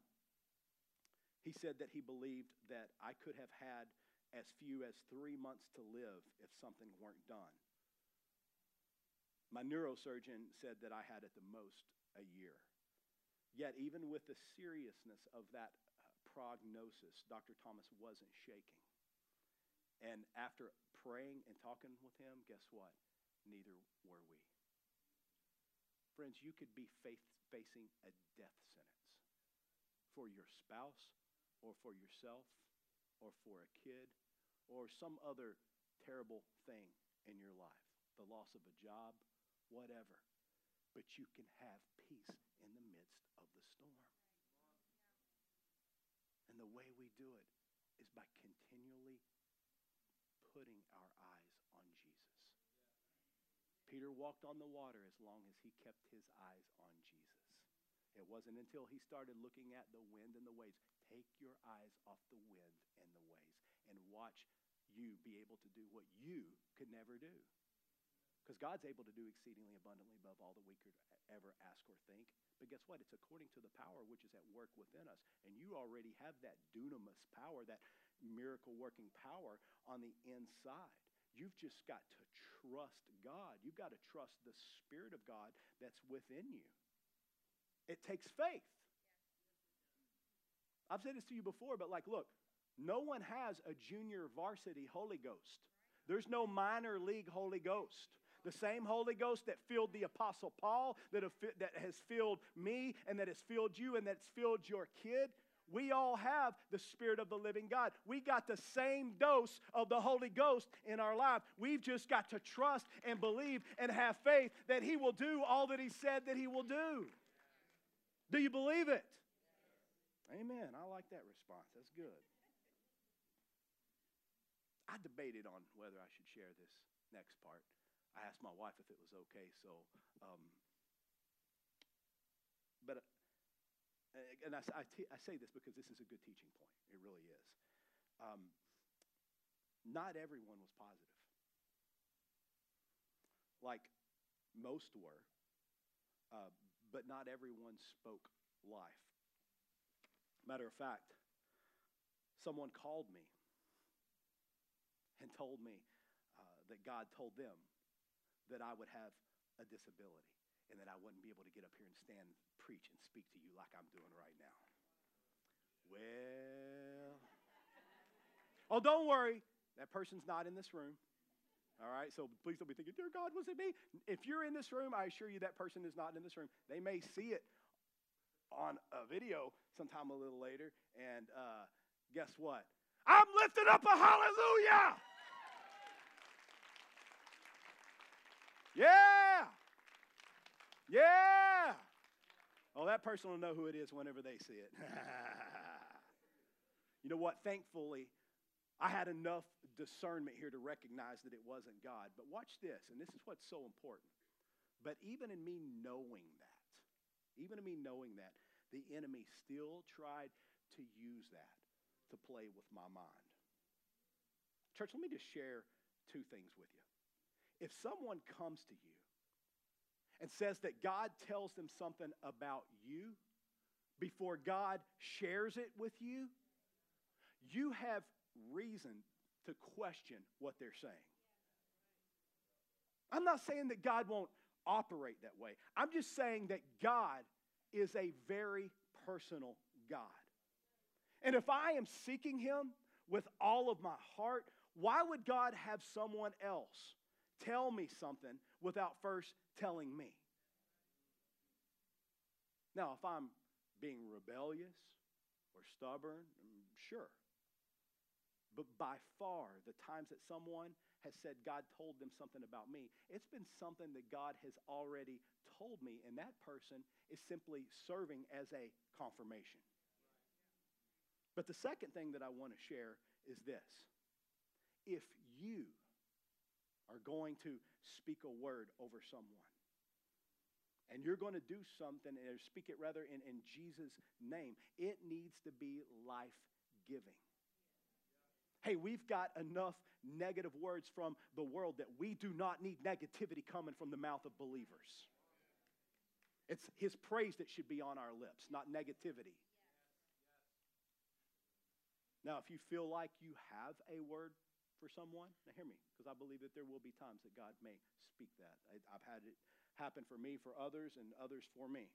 he said that he believed that I could have had as few as three months to live if something weren't done. My neurosurgeon said that I had at the most a year. Yet, even with the seriousness of that uh, prognosis, Dr. Thomas wasn't shaking. And after praying and talking with him, guess what? Neither were we. Friends, you could be facing a death sentence for your spouse or for yourself or for a kid or some other terrible thing in your life, the loss of a job, whatever. but you can have peace in the midst of the storm. And the way we do it is by continually putting our eyes on Jesus. Peter walked on the water as long as he kept his eyes on Jesus. It wasn't until he started looking at the wind and the waves. Take your eyes off the wind and the waves and watch you be able to do what you could never do. Because God's able to do exceedingly abundantly above all that we could ever ask or think. But guess what? It's according to the power which is at work within us. And you already have that dunamis power, that miracle working power on the inside. You've just got to trust God. You've got to trust the Spirit of God that's within you. It takes faith. I've said this to you before, but like, look, no one has a junior varsity Holy Ghost. There's no minor league Holy Ghost. The same Holy Ghost that filled the Apostle Paul, that, that has filled me, and that has filled you, and that's filled your kid. We all have the Spirit of the living God. We got the same dose of the Holy Ghost in our life. We've just got to trust and believe and have faith that He will do all that He said that He will do. Do you believe it? Amen. I like that response. That's good. I debated on whether I should share this next part. I asked my wife if it was okay. So, um, but, and I, I, t- I say this because this is a good teaching point. It really is. Um, not everyone was positive. Like most were, uh, but not everyone spoke life. Matter of fact, someone called me and told me uh, that God told them that I would have a disability and that I wouldn't be able to get up here and stand, preach, and speak to you like I'm doing right now. Well, oh, don't worry. That person's not in this room. All right, so please don't be thinking, Dear God, was it me? If you're in this room, I assure you that person is not in this room. They may see it on a video sometime a little later, and uh, guess what? I'm lifting up a hallelujah. Yeah. Yeah. Oh, that person will know who it is whenever they see it. you know what? Thankfully, I had enough discernment here to recognize that it wasn't God. But watch this, and this is what's so important. But even in me knowing that, even in me knowing that, the enemy still tried to use that to play with my mind. Church, let me just share two things with you. If someone comes to you and says that God tells them something about you before God shares it with you, you have reason to question what they're saying. I'm not saying that God won't operate that way. I'm just saying that God is a very personal God. And if I am seeking Him with all of my heart, why would God have someone else tell me something without first telling me. Now, if I'm being rebellious or stubborn, mm, sure. But by far, the times that someone has said God told them something about me, it's been something that God has already told me, and that person is simply serving as a confirmation. But the second thing that I want to share is this. If you are going to speak a word over someone. And you're going to do something, or speak it rather in, in Jesus' name. It needs to be life giving. Hey, we've got enough negative words from the world that we do not need negativity coming from the mouth of believers. It's His praise that should be on our lips, not negativity. Now, if you feel like you have a word for someone, now hear me, because I believe that there will be times that God may speak that. I, have had it happen for me, for others, and others for me.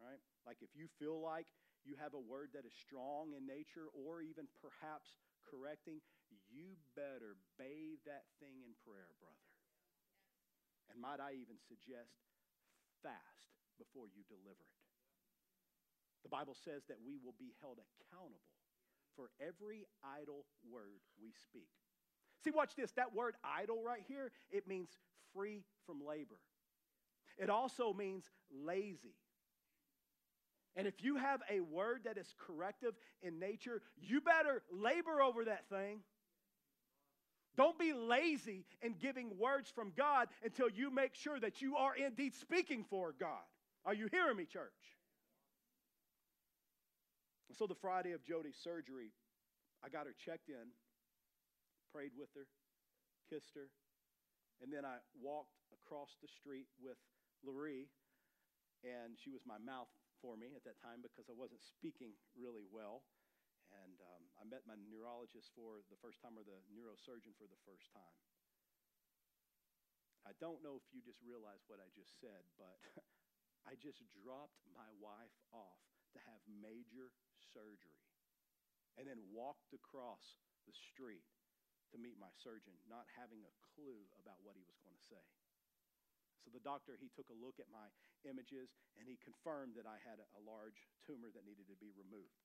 Right? Like if you feel like you have a word that is strong in nature or even perhaps correcting, you better bathe that thing in prayer, brother. And might I even suggest fast before you deliver it. The Bible says that we will be held accountable for every idle word we speak. See, watch this. That word idle right here, it means free from labor. it also means lazy. And if you have a word that is corrective in nature, you better labor over that thing. Don't be lazy in giving words from God until you make sure that you are indeed speaking for God. Are you hearing me, church? So, the Friday of Jody's surgery, I got her checked in, prayed with her, kissed her, and then I walked across the street with Laurie, and she was my mouth for me at that time because I wasn't speaking really well. And um, I met my neurologist for the first time or the neurosurgeon for the first time. I don't know if you just realized what I just said, but I just dropped my wife off to have major surgery and then walked across the street to meet my surgeon, not having a clue about what he was going to say. So the doctor, he took a look at my images and he confirmed that I had a, large tumor that needed to be removed.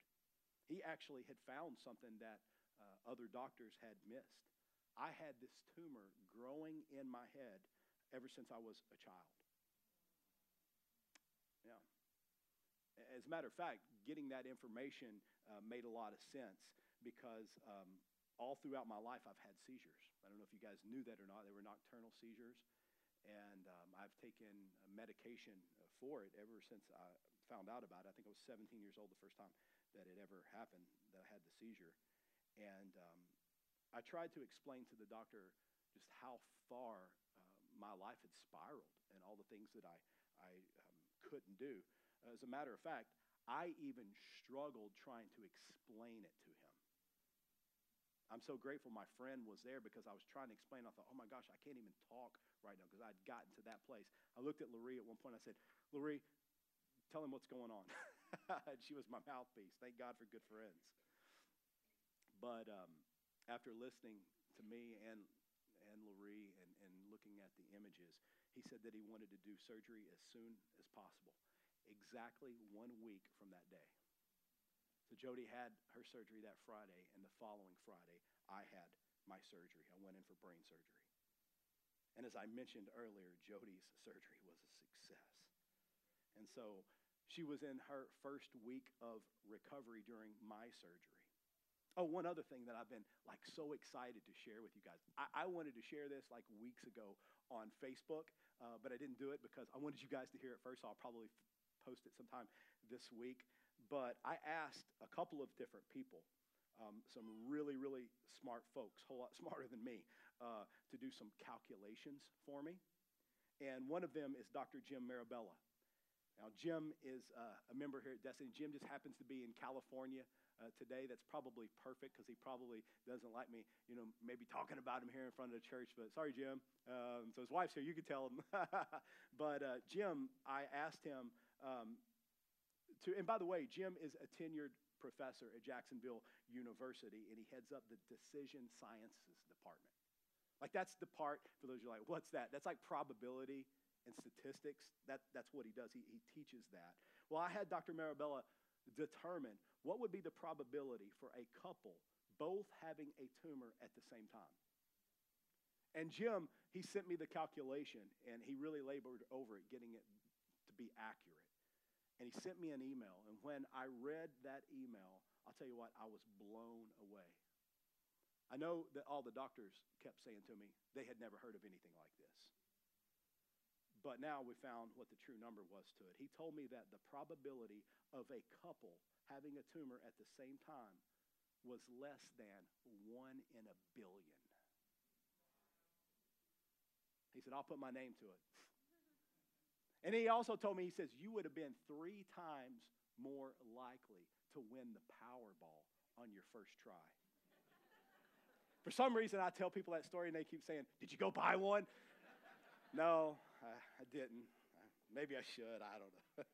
He actually had found something that uh, other doctors had missed. I had this tumor growing in my head ever since I was a child. Yeah. As a matter of fact, getting that information uh, made a lot of sense because um, all throughout my life I've had seizures. I don't know if you guys knew that or not. They were nocturnal seizures. And um, I've taken medication for it ever since I found out about it. I think I was 17 years old the first time that it ever happened, that I had the seizure. And um, I tried to explain to the doctor just how far uh, my life had spiraled and all the things that I, I um, couldn't do. As a matter of fact, I even struggled trying to explain it to him. I'm so grateful my friend was there because I was trying to explain. I thought, oh my gosh, I can't even talk right now because I'd gotten to that place. I looked at Laurie at one point. I said, Laurie, tell him what's going on. she was my mouthpiece. Thank God for good friends. But um, after listening to me and and Laurie and, and looking at the images, he said that he wanted to do surgery as soon as possible, exactly one week from that day. So Jody had her surgery that Friday, and the following Friday, I had my surgery. I went in for brain surgery. And as I mentioned earlier, Jody's surgery was a success. And so she was in her first week of recovery during my surgery. Oh, one other thing that I've been like so excited to share with you guys. I, I wanted to share this like weeks ago on Facebook, uh, but I didn't do it because I wanted you guys to hear it first. So I'll probably post it sometime this week. But I asked a couple of different people, um, some really, really smart folks, a whole lot smarter than me, uh, to do some calculations for me. And one of them is Dr. Jim Marabella. Now, Jim is uh, a member here at Destiny. Jim just happens to be in California uh, today. That's probably perfect because he probably doesn't like me, you know, maybe talking about him here in front of the church. But sorry, Jim. Um, so his wife's here. You could tell him. but uh, Jim, I asked him um, to, and by the way, Jim is a tenured professor at Jacksonville University, and he heads up the Decision Sciences Department. Like, that's the part, for those who are like, what's that? That's like probability and statistics. That, that's what he does. He, he teaches that. Well, I had Dr. Marabella determine what would be the probability for a couple both having a tumor at the same time. And Jim, he sent me the calculation, and he really labored over it, getting it to be accurate. And he sent me an email, and when I read that email, I'll tell you what, I was blown away. I know that all the doctors kept saying to me they had never heard of anything like this. But now we found what the true number was to it. He told me that the probability of a couple having a tumor at the same time was less than one in a billion. He said, I'll put my name to it. And he also told me, he says, you would have been three times more likely to win the Powerball on your first try. For some reason, I tell people that story and they keep saying, Did you go buy one? no, I, I didn't. Maybe I should. I don't know.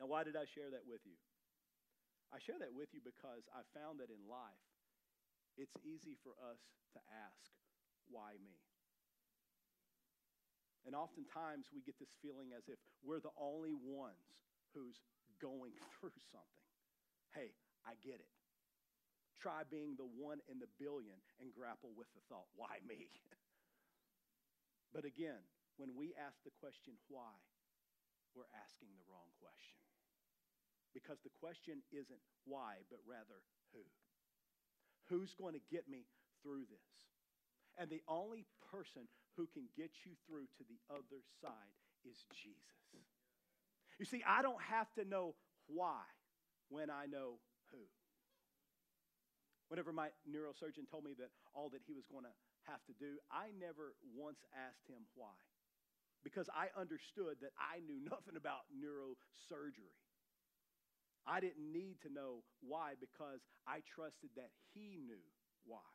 now, why did I share that with you? I share that with you because I found that in life, it's easy for us to ask, why me? And oftentimes we get this feeling as if we're the only ones who's going through something. Hey, I get it. Try being the one in the billion and grapple with the thought, why me? But again, when we ask the question why, we're asking the wrong question. Because the question isn't why, but rather who. Who's going to get me through this? And the only person who can get you through to the other side is Jesus. You see, I don't have to know why when I know who. Whenever my neurosurgeon told me that all that he was going to have to do, I never once asked him why. Because I understood that I knew nothing about neurosurgery. I didn't need to know why because I trusted that he knew why.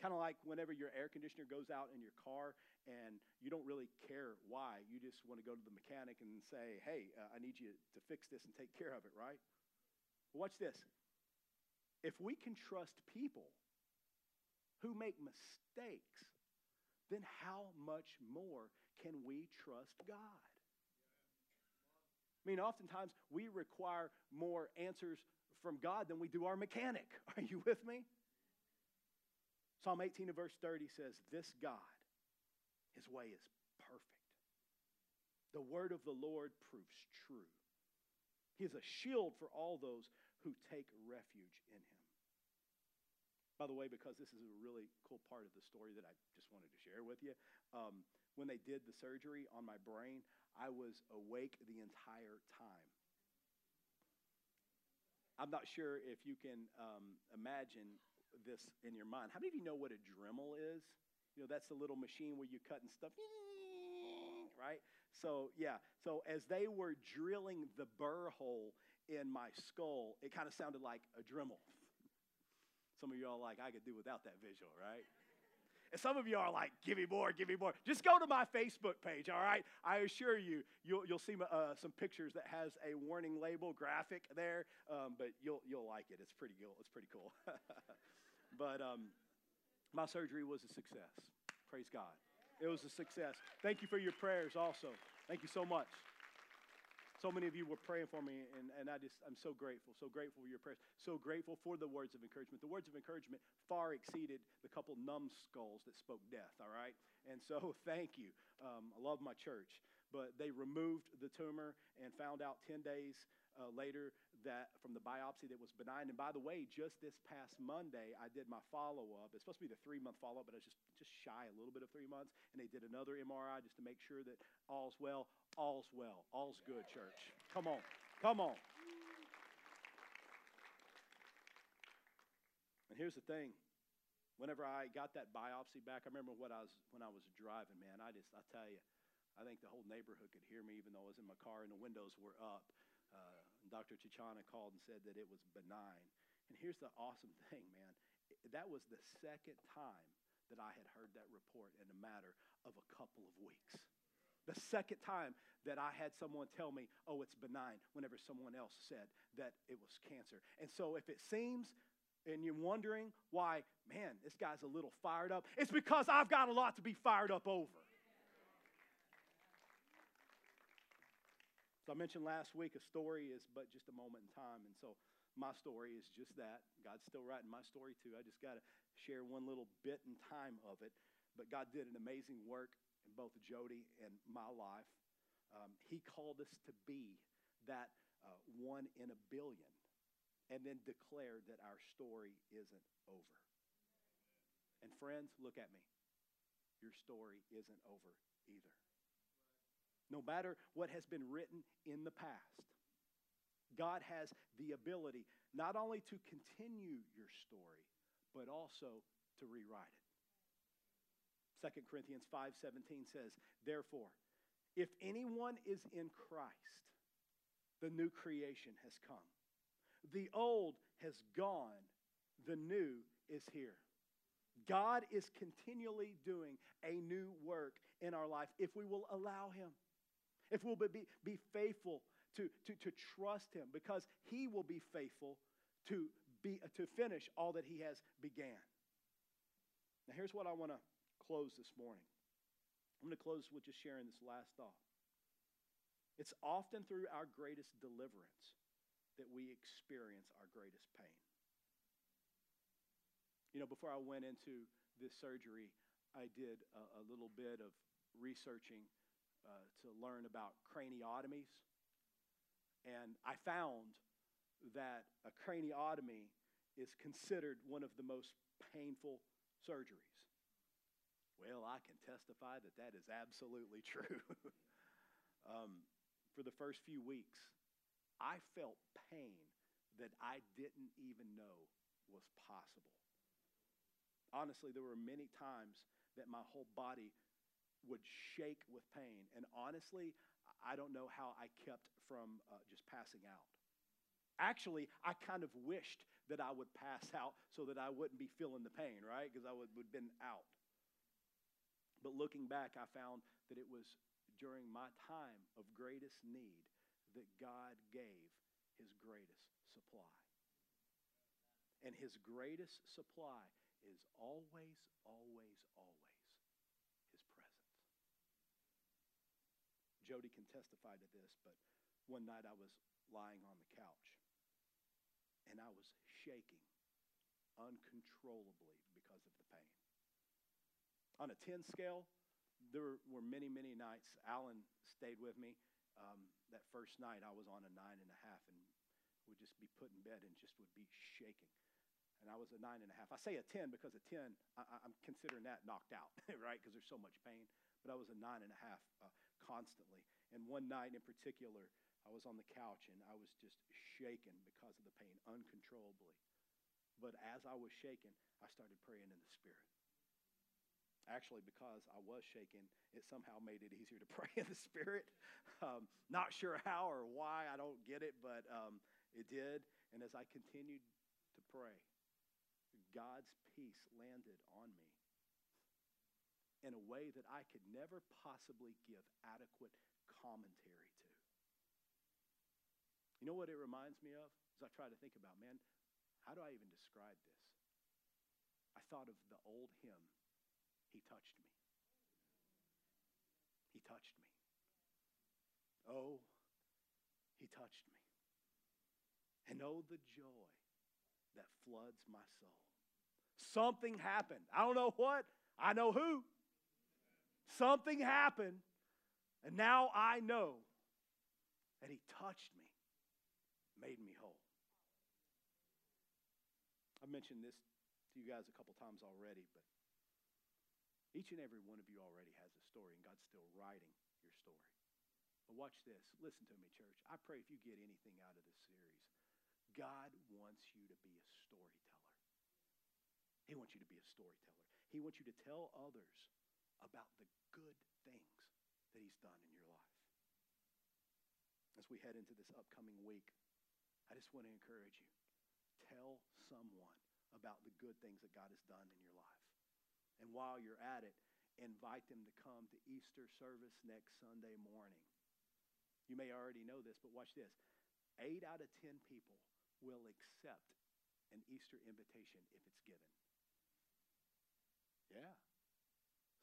Kind of like whenever your air conditioner goes out in your car and you don't really care why. You just want to go to the mechanic and say, hey, uh, I need you to fix this and take care of it, right? Watch this. If we can trust people who make mistakes, then how much more can we trust God? I mean, oftentimes we require more answers from God than we do our mechanic. Are you with me? Psalm 18 and verse 30 says, This God, his way is perfect. The word of the Lord proves true. He is a shield for all those who take refuge in him. By the way, because this is a really cool part of the story that I just wanted to share with you, um, when they did the surgery on my brain, I was awake the entire time. I'm not sure if you can um, imagine this in your mind. How many of you know what a Dremel is? You know, that's the little machine where you cut and stuff, right? So, yeah. So, as they were drilling the burr hole in my skull, it kind of sounded like a Dremel. Some of y'all like, I could do without that visual, right? And some of you are like, give me more, give me more. Just go to my Facebook page, all right? I assure you, you'll, you'll see uh, some pictures that has a warning label graphic there, um, but you'll, you'll like it. It's pretty cool. It's pretty cool. but um, my surgery was a success. Praise God. It was a success. Thank you for your prayers also. Thank you so much. So many of you were praying for me, and, and I just, I'm so grateful, so grateful for your prayers, so grateful for the words of encouragement. The words of encouragement far exceeded the couple numbskulls that spoke death, all right? And so thank you. Um, I love my church, but they removed the tumor and found out 10 days uh, later that from the biopsy that was benign. And by the way, just this past Monday, I did my follow up. It's supposed to be the three month follow up, but I was just, just shy a little bit of three months. And they did another MRI just to make sure that all's well. All's well. All's good, church. Come on. Come on. And here's the thing. Whenever I got that biopsy back, I remember what I was when I was driving, man. I just I tell you, I think the whole neighborhood could hear me even though I was in my car and the windows were up. Uh, Dr. Chaichana called and said that it was benign. And here's the awesome thing, man. That was the second time that I had heard that report in a matter of a couple of weeks. The second time that I had someone tell me, oh, it's benign, whenever someone else said that it was cancer. And so if it seems and you're wondering why, man, this guy's a little fired up, it's because I've got a lot to be fired up over. So I mentioned last week a story is but just a moment in time. And so my story is just that. God's still writing my story too. I just got to share one little bit in time of it. But God did an amazing work in both Jody and my life. Um, he called us to be that uh, one in a billion and then declared that our story isn't over. And friends, look at me. Your story isn't over either. No matter what has been written in the past, God has the ability not only to continue your story, but also to rewrite it. 2 Corinthians 5:17 says, "Therefore, if anyone is in Christ, the new creation has come. The old has gone, the new is here." God is continually doing a new work in our life if we will allow him. If we'll be, be faithful to, to, to trust him, because he will be faithful to, be, to finish all that he has began. Now, here's what I want to close this morning. I'm going to close with just sharing this last thought. It's often through our greatest deliverance that we experience our greatest pain. You know, before I went into this surgery, I did a, a little bit of researching uh, to learn about craniotomies, and I found that a craniotomy is considered one of the most painful surgeries. Well, I can testify that that is absolutely true. um, for the first few weeks, I felt pain that I didn't even know was possible. Honestly, there were many times that my whole body would shake with pain. And honestly, I don't know how I kept from uh, just passing out. Actually, I kind of wished that I would pass out so that I wouldn't be feeling the pain, right? Because I would have been out. But looking back, I found that it was during my time of greatest need that God gave his greatest supply. And his greatest supply is always, always, always his presence. Jody can testify to this, but one night I was lying on the couch and I was shaking uncontrollably because of the pain. On a 10 scale, there were many, many nights. Alan stayed with me. Um, that first night, I was on a nine and a half and would just be put in bed and just would be shaking. And I was a nine and a half. I say a 10 because a 10, I, am considering that knocked out, right? Because there's so much pain. But I was a nine and a half uh, constantly. And one night in particular, I was on the couch and I was just shaken because of the pain uncontrollably. But as I was shaken, I started praying in the Spirit. Actually, because I was shaken, it somehow made it easier to pray in the Spirit. Um, not sure how or why, I don't get it, but um, it did. And as I continued to pray, God's peace landed on me in a way that I could never possibly give adequate commentary to. You know what it reminds me of? As I try to think about, man, how do I even describe this? I thought of the old hymn he touched me. He touched me. Oh, he touched me. And oh, the joy that floods my soul. Something happened. I don't know what, I know who. Something happened, and now I know that he touched me, made me whole. I've mentioned this to you guys a couple times already, but each and every one of you already has a story, and God's still writing your story. But watch this. Listen to me, church. I pray if you get anything out of this series, God wants you to be a storyteller. He wants you to be a storyteller. He wants you to tell others about the good things that He's done in your life. As we head into this upcoming week, I just want to encourage you. Tell someone about the good things that God has done in your life. And while you're at it, invite them to come to Easter service next Sunday morning. You may already know this, but watch this. Eight out of ten people will accept an Easter invitation if it's given. Yeah.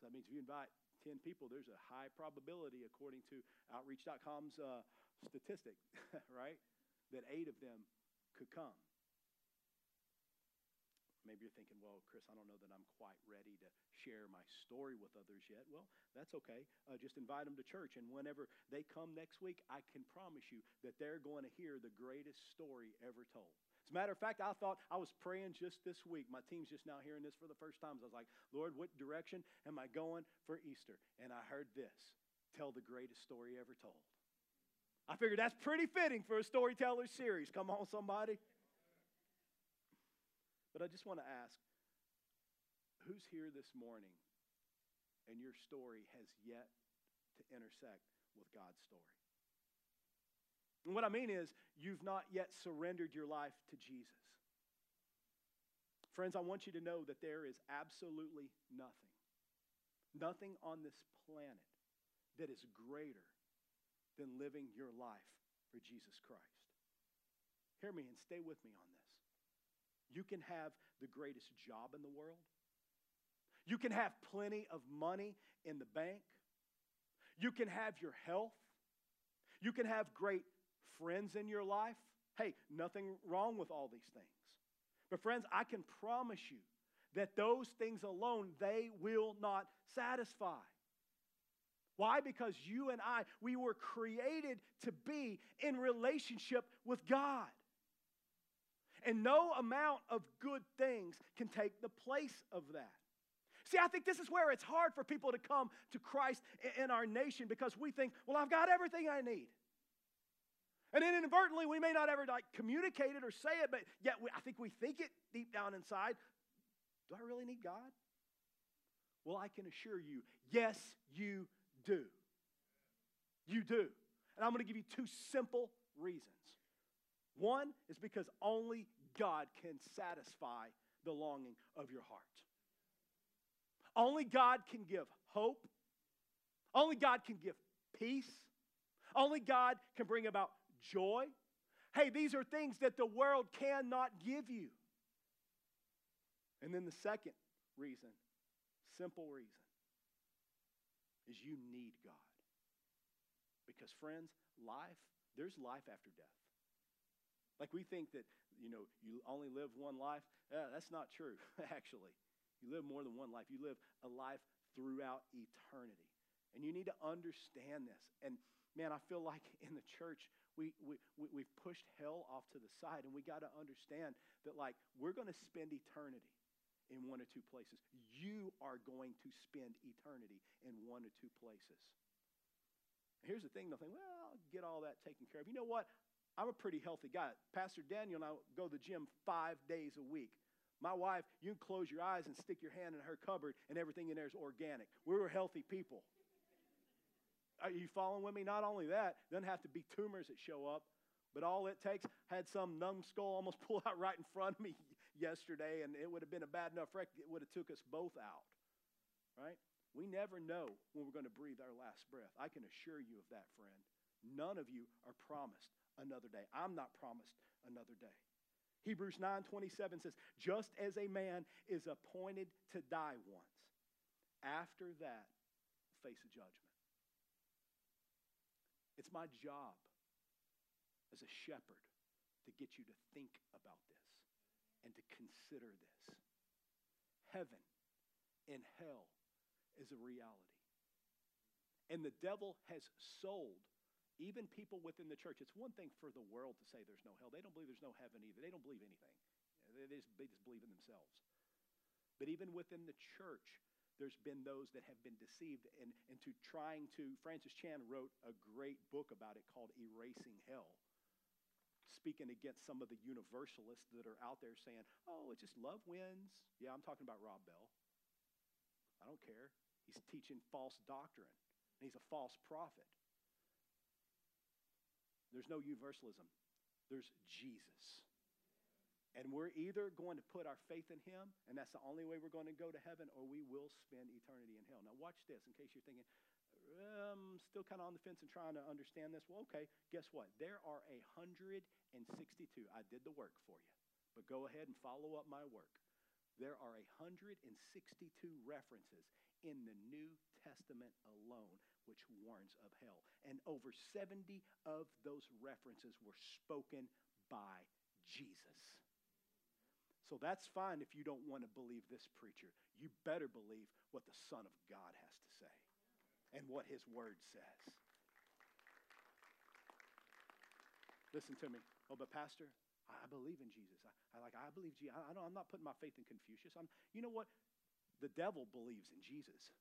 That means if you invite 10 people, there's a high probability, according to Outreach.com's uh, statistic, right, that eight of them could come. Maybe you're thinking, well, Chris, I don't know that I'm quite ready to share my story with others yet. Well, that's okay. Uh, just invite them to church. And whenever they come next week, I can promise you that they're going to hear the greatest story ever told. As a matter of fact, I thought I was praying just this week. My team's just now hearing this for the first time. So I was like, Lord, what direction am I going for Easter? And I heard this tell the greatest story ever told. I figured that's pretty fitting for a storyteller series. Come on, somebody. But I just want to ask who's here this morning and your story has yet to intersect with God's story? And what I mean is, you've not yet surrendered your life to Jesus. Friends, I want you to know that there is absolutely nothing, nothing on this planet that is greater than living your life for Jesus Christ. Hear me and stay with me on this. You can have the greatest job in the world. You can have plenty of money in the bank. You can have your health. You can have great friends in your life. Hey, nothing wrong with all these things. But friends, I can promise you that those things alone they will not satisfy. Why? Because you and I, we were created to be in relationship with God. And no amount of good things can take the place of that. See, I think this is where it's hard for people to come to Christ in our nation because we think, well, I've got everything I need. And then inadvertently, we may not ever like communicate it or say it, but yet we, I think we think it deep down inside. Do I really need God? Well, I can assure you, yes, you do. You do. And I'm going to give you two simple reasons. One is because only God can satisfy the longing of your heart. Only God can give hope. Only God can give peace. Only God can bring about joy. Hey, these are things that the world cannot give you. And then the second reason, simple reason, is you need God. Because, friends, life, there's life after death. Like we think that, you know, you only live one life. Uh, that's not true, actually. You live more than one life. You live a life throughout eternity. And you need to understand this. And man, I feel like in the church, we, we, we, we've pushed hell off to the side, and we got to understand that, like, we're going to spend eternity in one or two places. You are going to spend eternity in one or two places. Here's the thing they'll think, well, I'll get all that taken care of. You know what? I'm a pretty healthy guy. Pastor Daniel and I go to the gym five days a week. My wife, you can close your eyes and stick your hand in her cupboard, and everything in there is organic. We're healthy people. Are you following with me? Not only that, doesn't have to be tumors that show up, but all it takes had some numbskull almost pull out right in front of me yesterday, and it would have been a bad enough wreck. It would have took us both out, right? We never know when we're going to breathe our last breath. I can assure you of that, friend. None of you are promised another day. I'm not promised another day. Hebrews 9:27 says, "Just as a man is appointed to die once, after that face a judgment." It's my job as a shepherd to get you to think about this and to consider this. Heaven and hell is a reality. And the devil has sold even people within the church. It's one thing for the world to say there's no hell. They don't believe there's no heaven either. They don't believe anything. They just, they just believe in themselves. But even within the church, there's been those that have been deceived and, into trying to. Francis Chan wrote a great book about it called Erasing Hell, speaking against some of the universalists that are out there saying, oh, it's just love wins. Yeah, I'm talking about Rob Bell. I don't care. He's teaching false doctrine, and he's a false prophet. There's no universalism, there's Jesus. And we're either going to put our faith in him, and that's the only way we're going to go to heaven, or we will spend eternity in hell. Now, watch this in case you're thinking, I'm um, still kind of on the fence and trying to understand this. Well, okay, guess what? There are 162. I did the work for you, but go ahead and follow up my work. There are 162 references in the New Testament alone which warns of hell. And over 70 of those references were spoken by Jesus. So that's fine if you don't want to believe this preacher. You better believe what the Son of God has to say and what his word says. Listen to me. Oh, but Pastor, I believe in Jesus. I, I like I believe Jesus. I, I I'm not putting my faith in Confucius. I'm, you know what? The devil believes in Jesus.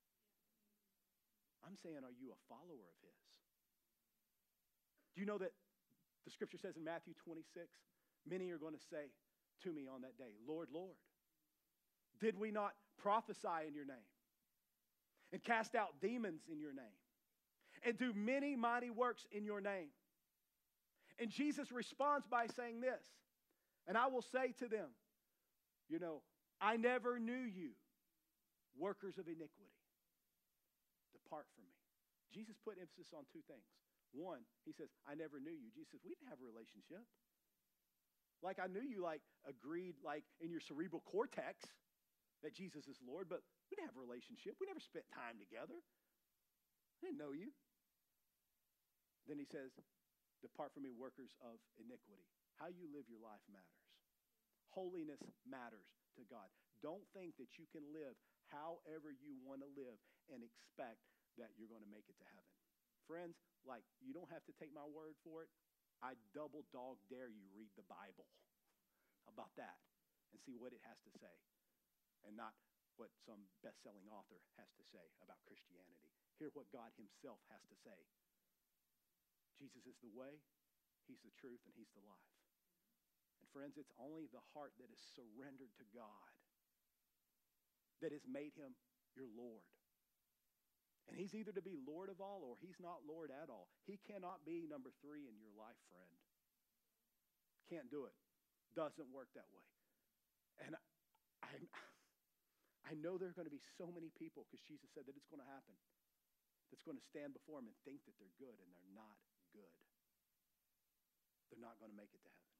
I'm saying, are you a follower of his? Do you know that the scripture says in Matthew 26, many are going to say, to me on that day, Lord, Lord, did we not prophesy in your name and cast out demons in your name and do many mighty works in your name? And Jesus responds by saying this, and I will say to them, you know, I never knew you, workers of iniquity. Depart from me. Jesus put emphasis on two things. One, he says, I never knew you. Jesus says, we didn't have a relationship. Like I knew you like agreed like in your cerebral cortex that Jesus is Lord, but we didn't have a relationship. We never spent time together. I didn't know you. Then he says, Depart from me, workers of iniquity. How you live your life matters. Holiness matters to God. Don't think that you can live however you want to live and expect that you're going to make it to heaven. Friends, like, you don't have to take my word for it. I double dog dare you read the Bible about that and see what it has to say and not what some best selling author has to say about Christianity. Hear what God Himself has to say. Jesus is the way, He's the truth, and He's the life. And friends, it's only the heart that is surrendered to God that has made Him your Lord. And he's either to be Lord of all or he's not Lord at all. He cannot be number three in your life, friend. Can't do it. Doesn't work that way. And I, I, know there are going to be so many people because Jesus said that it's going to happen that's going to stand before him and think that they're good and they're not good. They're not going to make it to heaven.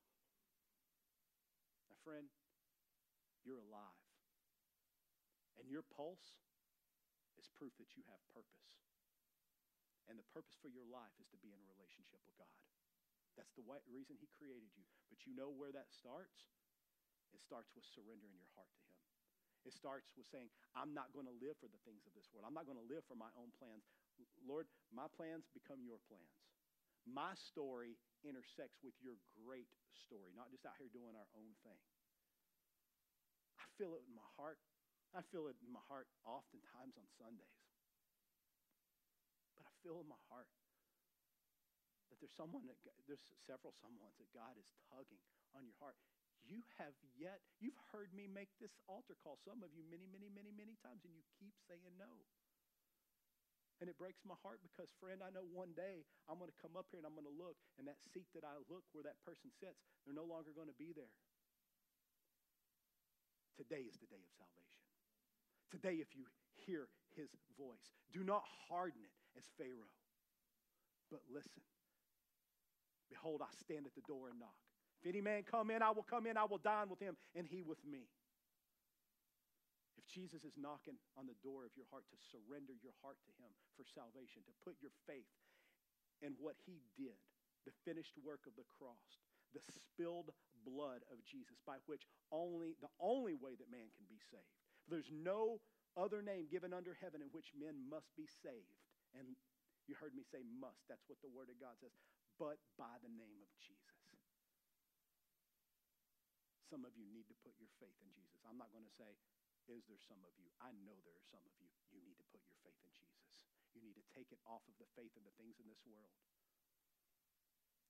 My friend, you're alive. And your pulse is proof that you have purpose. And the purpose for your life is to be in a relationship with God. That's the reason He created you. But you know where that starts? It starts with surrendering your heart to Him. It starts with saying, I'm not going to live for the things of this world. I'm not going to live for my own plans. Lord, my plans become your plans. My story intersects with your great story, not just out here doing our own thing. I feel it in my heart I feel it in my heart oftentimes on Sundays. But I feel in my heart that there's someone that, there's several someones that God is tugging on your heart. You have yet, you've heard me make this altar call, some of you many, many, many, many times, and you keep saying no. And it breaks my heart because, friend, I know one day I'm going to come up here and I'm going to look, and that seat that I look where that person sits, they're no longer going to be there. Today is the day of salvation. Today, if you hear his voice, do not harden it as Pharaoh, but listen. Behold, I stand at the door and knock. If any man come in, I will come in, I will dine with him, and he with me. If Jesus is knocking on the door of your heart to surrender your heart to him for salvation, to put your faith in what he did, the finished work of the cross, the spilled blood of Jesus, by which only the only way that man can be saved there's no other name given under heaven in which men must be saved. And you heard me say must. That's what the Word of God says. But by the name of Jesus. Some of you need to put your faith in Jesus. I'm not going to say, is there some of you? I know there are some of you. You need to put your faith in Jesus. You need to take it off of the faith in the things in this world.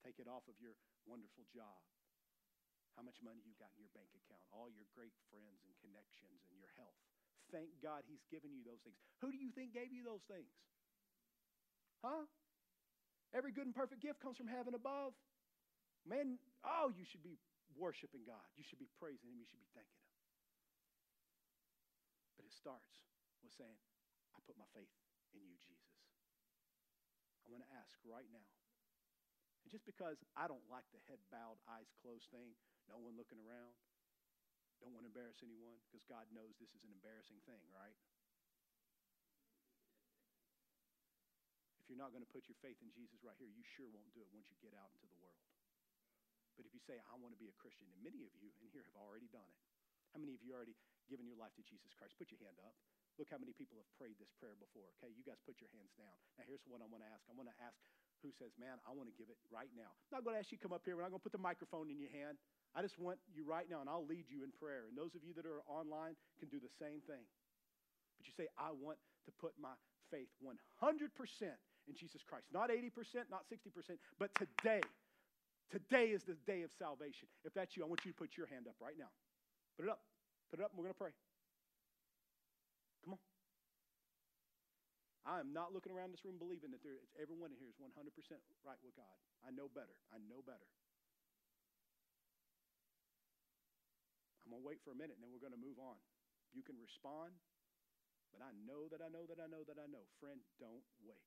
Take it off of your wonderful job, how much money you got in your bank account, all your great friends and connections and your health. Thank God he's given you those things. Who do you think gave you those things? Huh? Every good and perfect gift comes from heaven above. Man, oh, you should be worshiping God. You should be praising him. You should be thanking him. But it starts with saying, I put my faith in you, Jesus. I want to ask right now. And just because I don't like the head bowed, eyes closed thing, no one looking around. Don't want to embarrass anyone because God knows this is an embarrassing thing, right? If you're not going to put your faith in Jesus right here, you sure won't do it once you get out into the world. But if you say, I want to be a Christian, and many of you in here have already done it. How many of you already given your life to Jesus Christ? Put your hand up. Look how many people have prayed this prayer before. Okay, you guys put your hands down. Now, here's what I want to ask. I want to ask who says, Man, I want to give it right now. I'm not going to ask you to come up here. We're not going to put the microphone in your hand. I just want you right now, and I'll lead you in prayer. And those of you that are online can do the same thing. But you say, I want to put my faith 100% in Jesus Christ. Not 80%, not 60%, but today. Today is the day of salvation. If that's you, I want you to put your hand up right now. Put it up. Put it up, and we're going to pray. Come on. I am not looking around this room believing that there, everyone in here is 100% right with God. I know better. I know better. I'm going to wait for a minute and then we're going to move on. You can respond, but I know that I know that I know that I know. Friend, don't wait.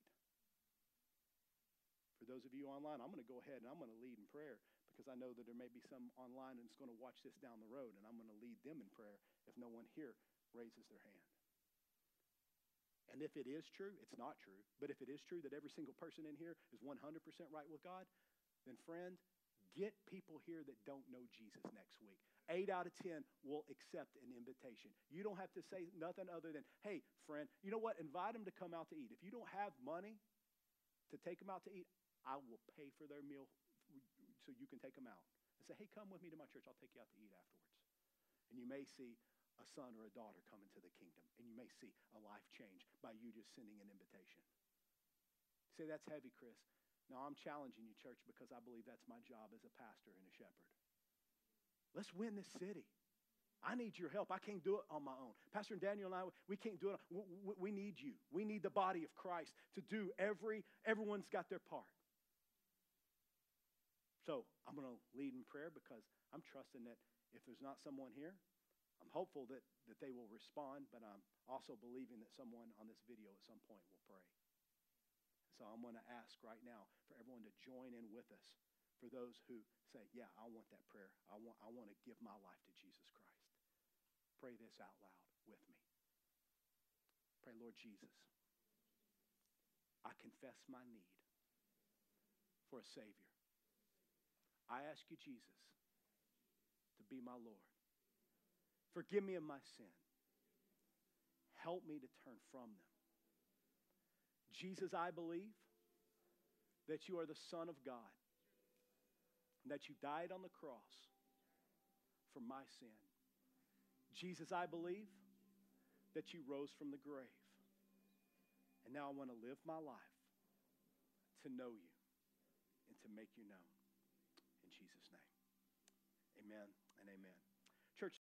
For those of you online, I'm going to go ahead and I'm going to lead in prayer because I know that there may be some online that's going to watch this down the road, and I'm going to lead them in prayer if no one here raises their hand. And if it is true, it's not true, but if it is true that every single person in here is 100% right with God, then friend, Get people here that don't know Jesus next week. Eight out of 10 will accept an invitation. You don't have to say nothing other than, hey, friend, you know what? Invite them to come out to eat. If you don't have money to take them out to eat, I will pay for their meal so you can take them out. And say, hey, come with me to my church. I'll take you out to eat afterwards. And you may see a son or a daughter come into the kingdom. And you may see a life change by you just sending an invitation. Say, that's heavy, Chris. No, I'm challenging you, church, because I believe that's my job as a pastor and a shepherd. Let's win this city. I need your help. I can't do it on my own. Pastor Daniel and I, we can't do it. We need you. We need the body of Christ to do every, everyone's got their part. So I'm going to lead in prayer because I'm trusting that if there's not someone here, I'm hopeful that, that they will respond, but I'm also believing that someone on this video at some point will pray. So I'm going to ask right now for everyone to join in with us for those who say, Yeah, I want that prayer. I want, I want to give my life to Jesus Christ. Pray this out loud with me. Pray, Lord Jesus, I confess my need for a Savior. I ask you, Jesus, to be my Lord. Forgive me of my sin. Help me to turn from them. Jesus, I believe that you are the Son of God and that you died on the cross for my sin. Jesus, I believe that you rose from the grave. And now I want to live my life to know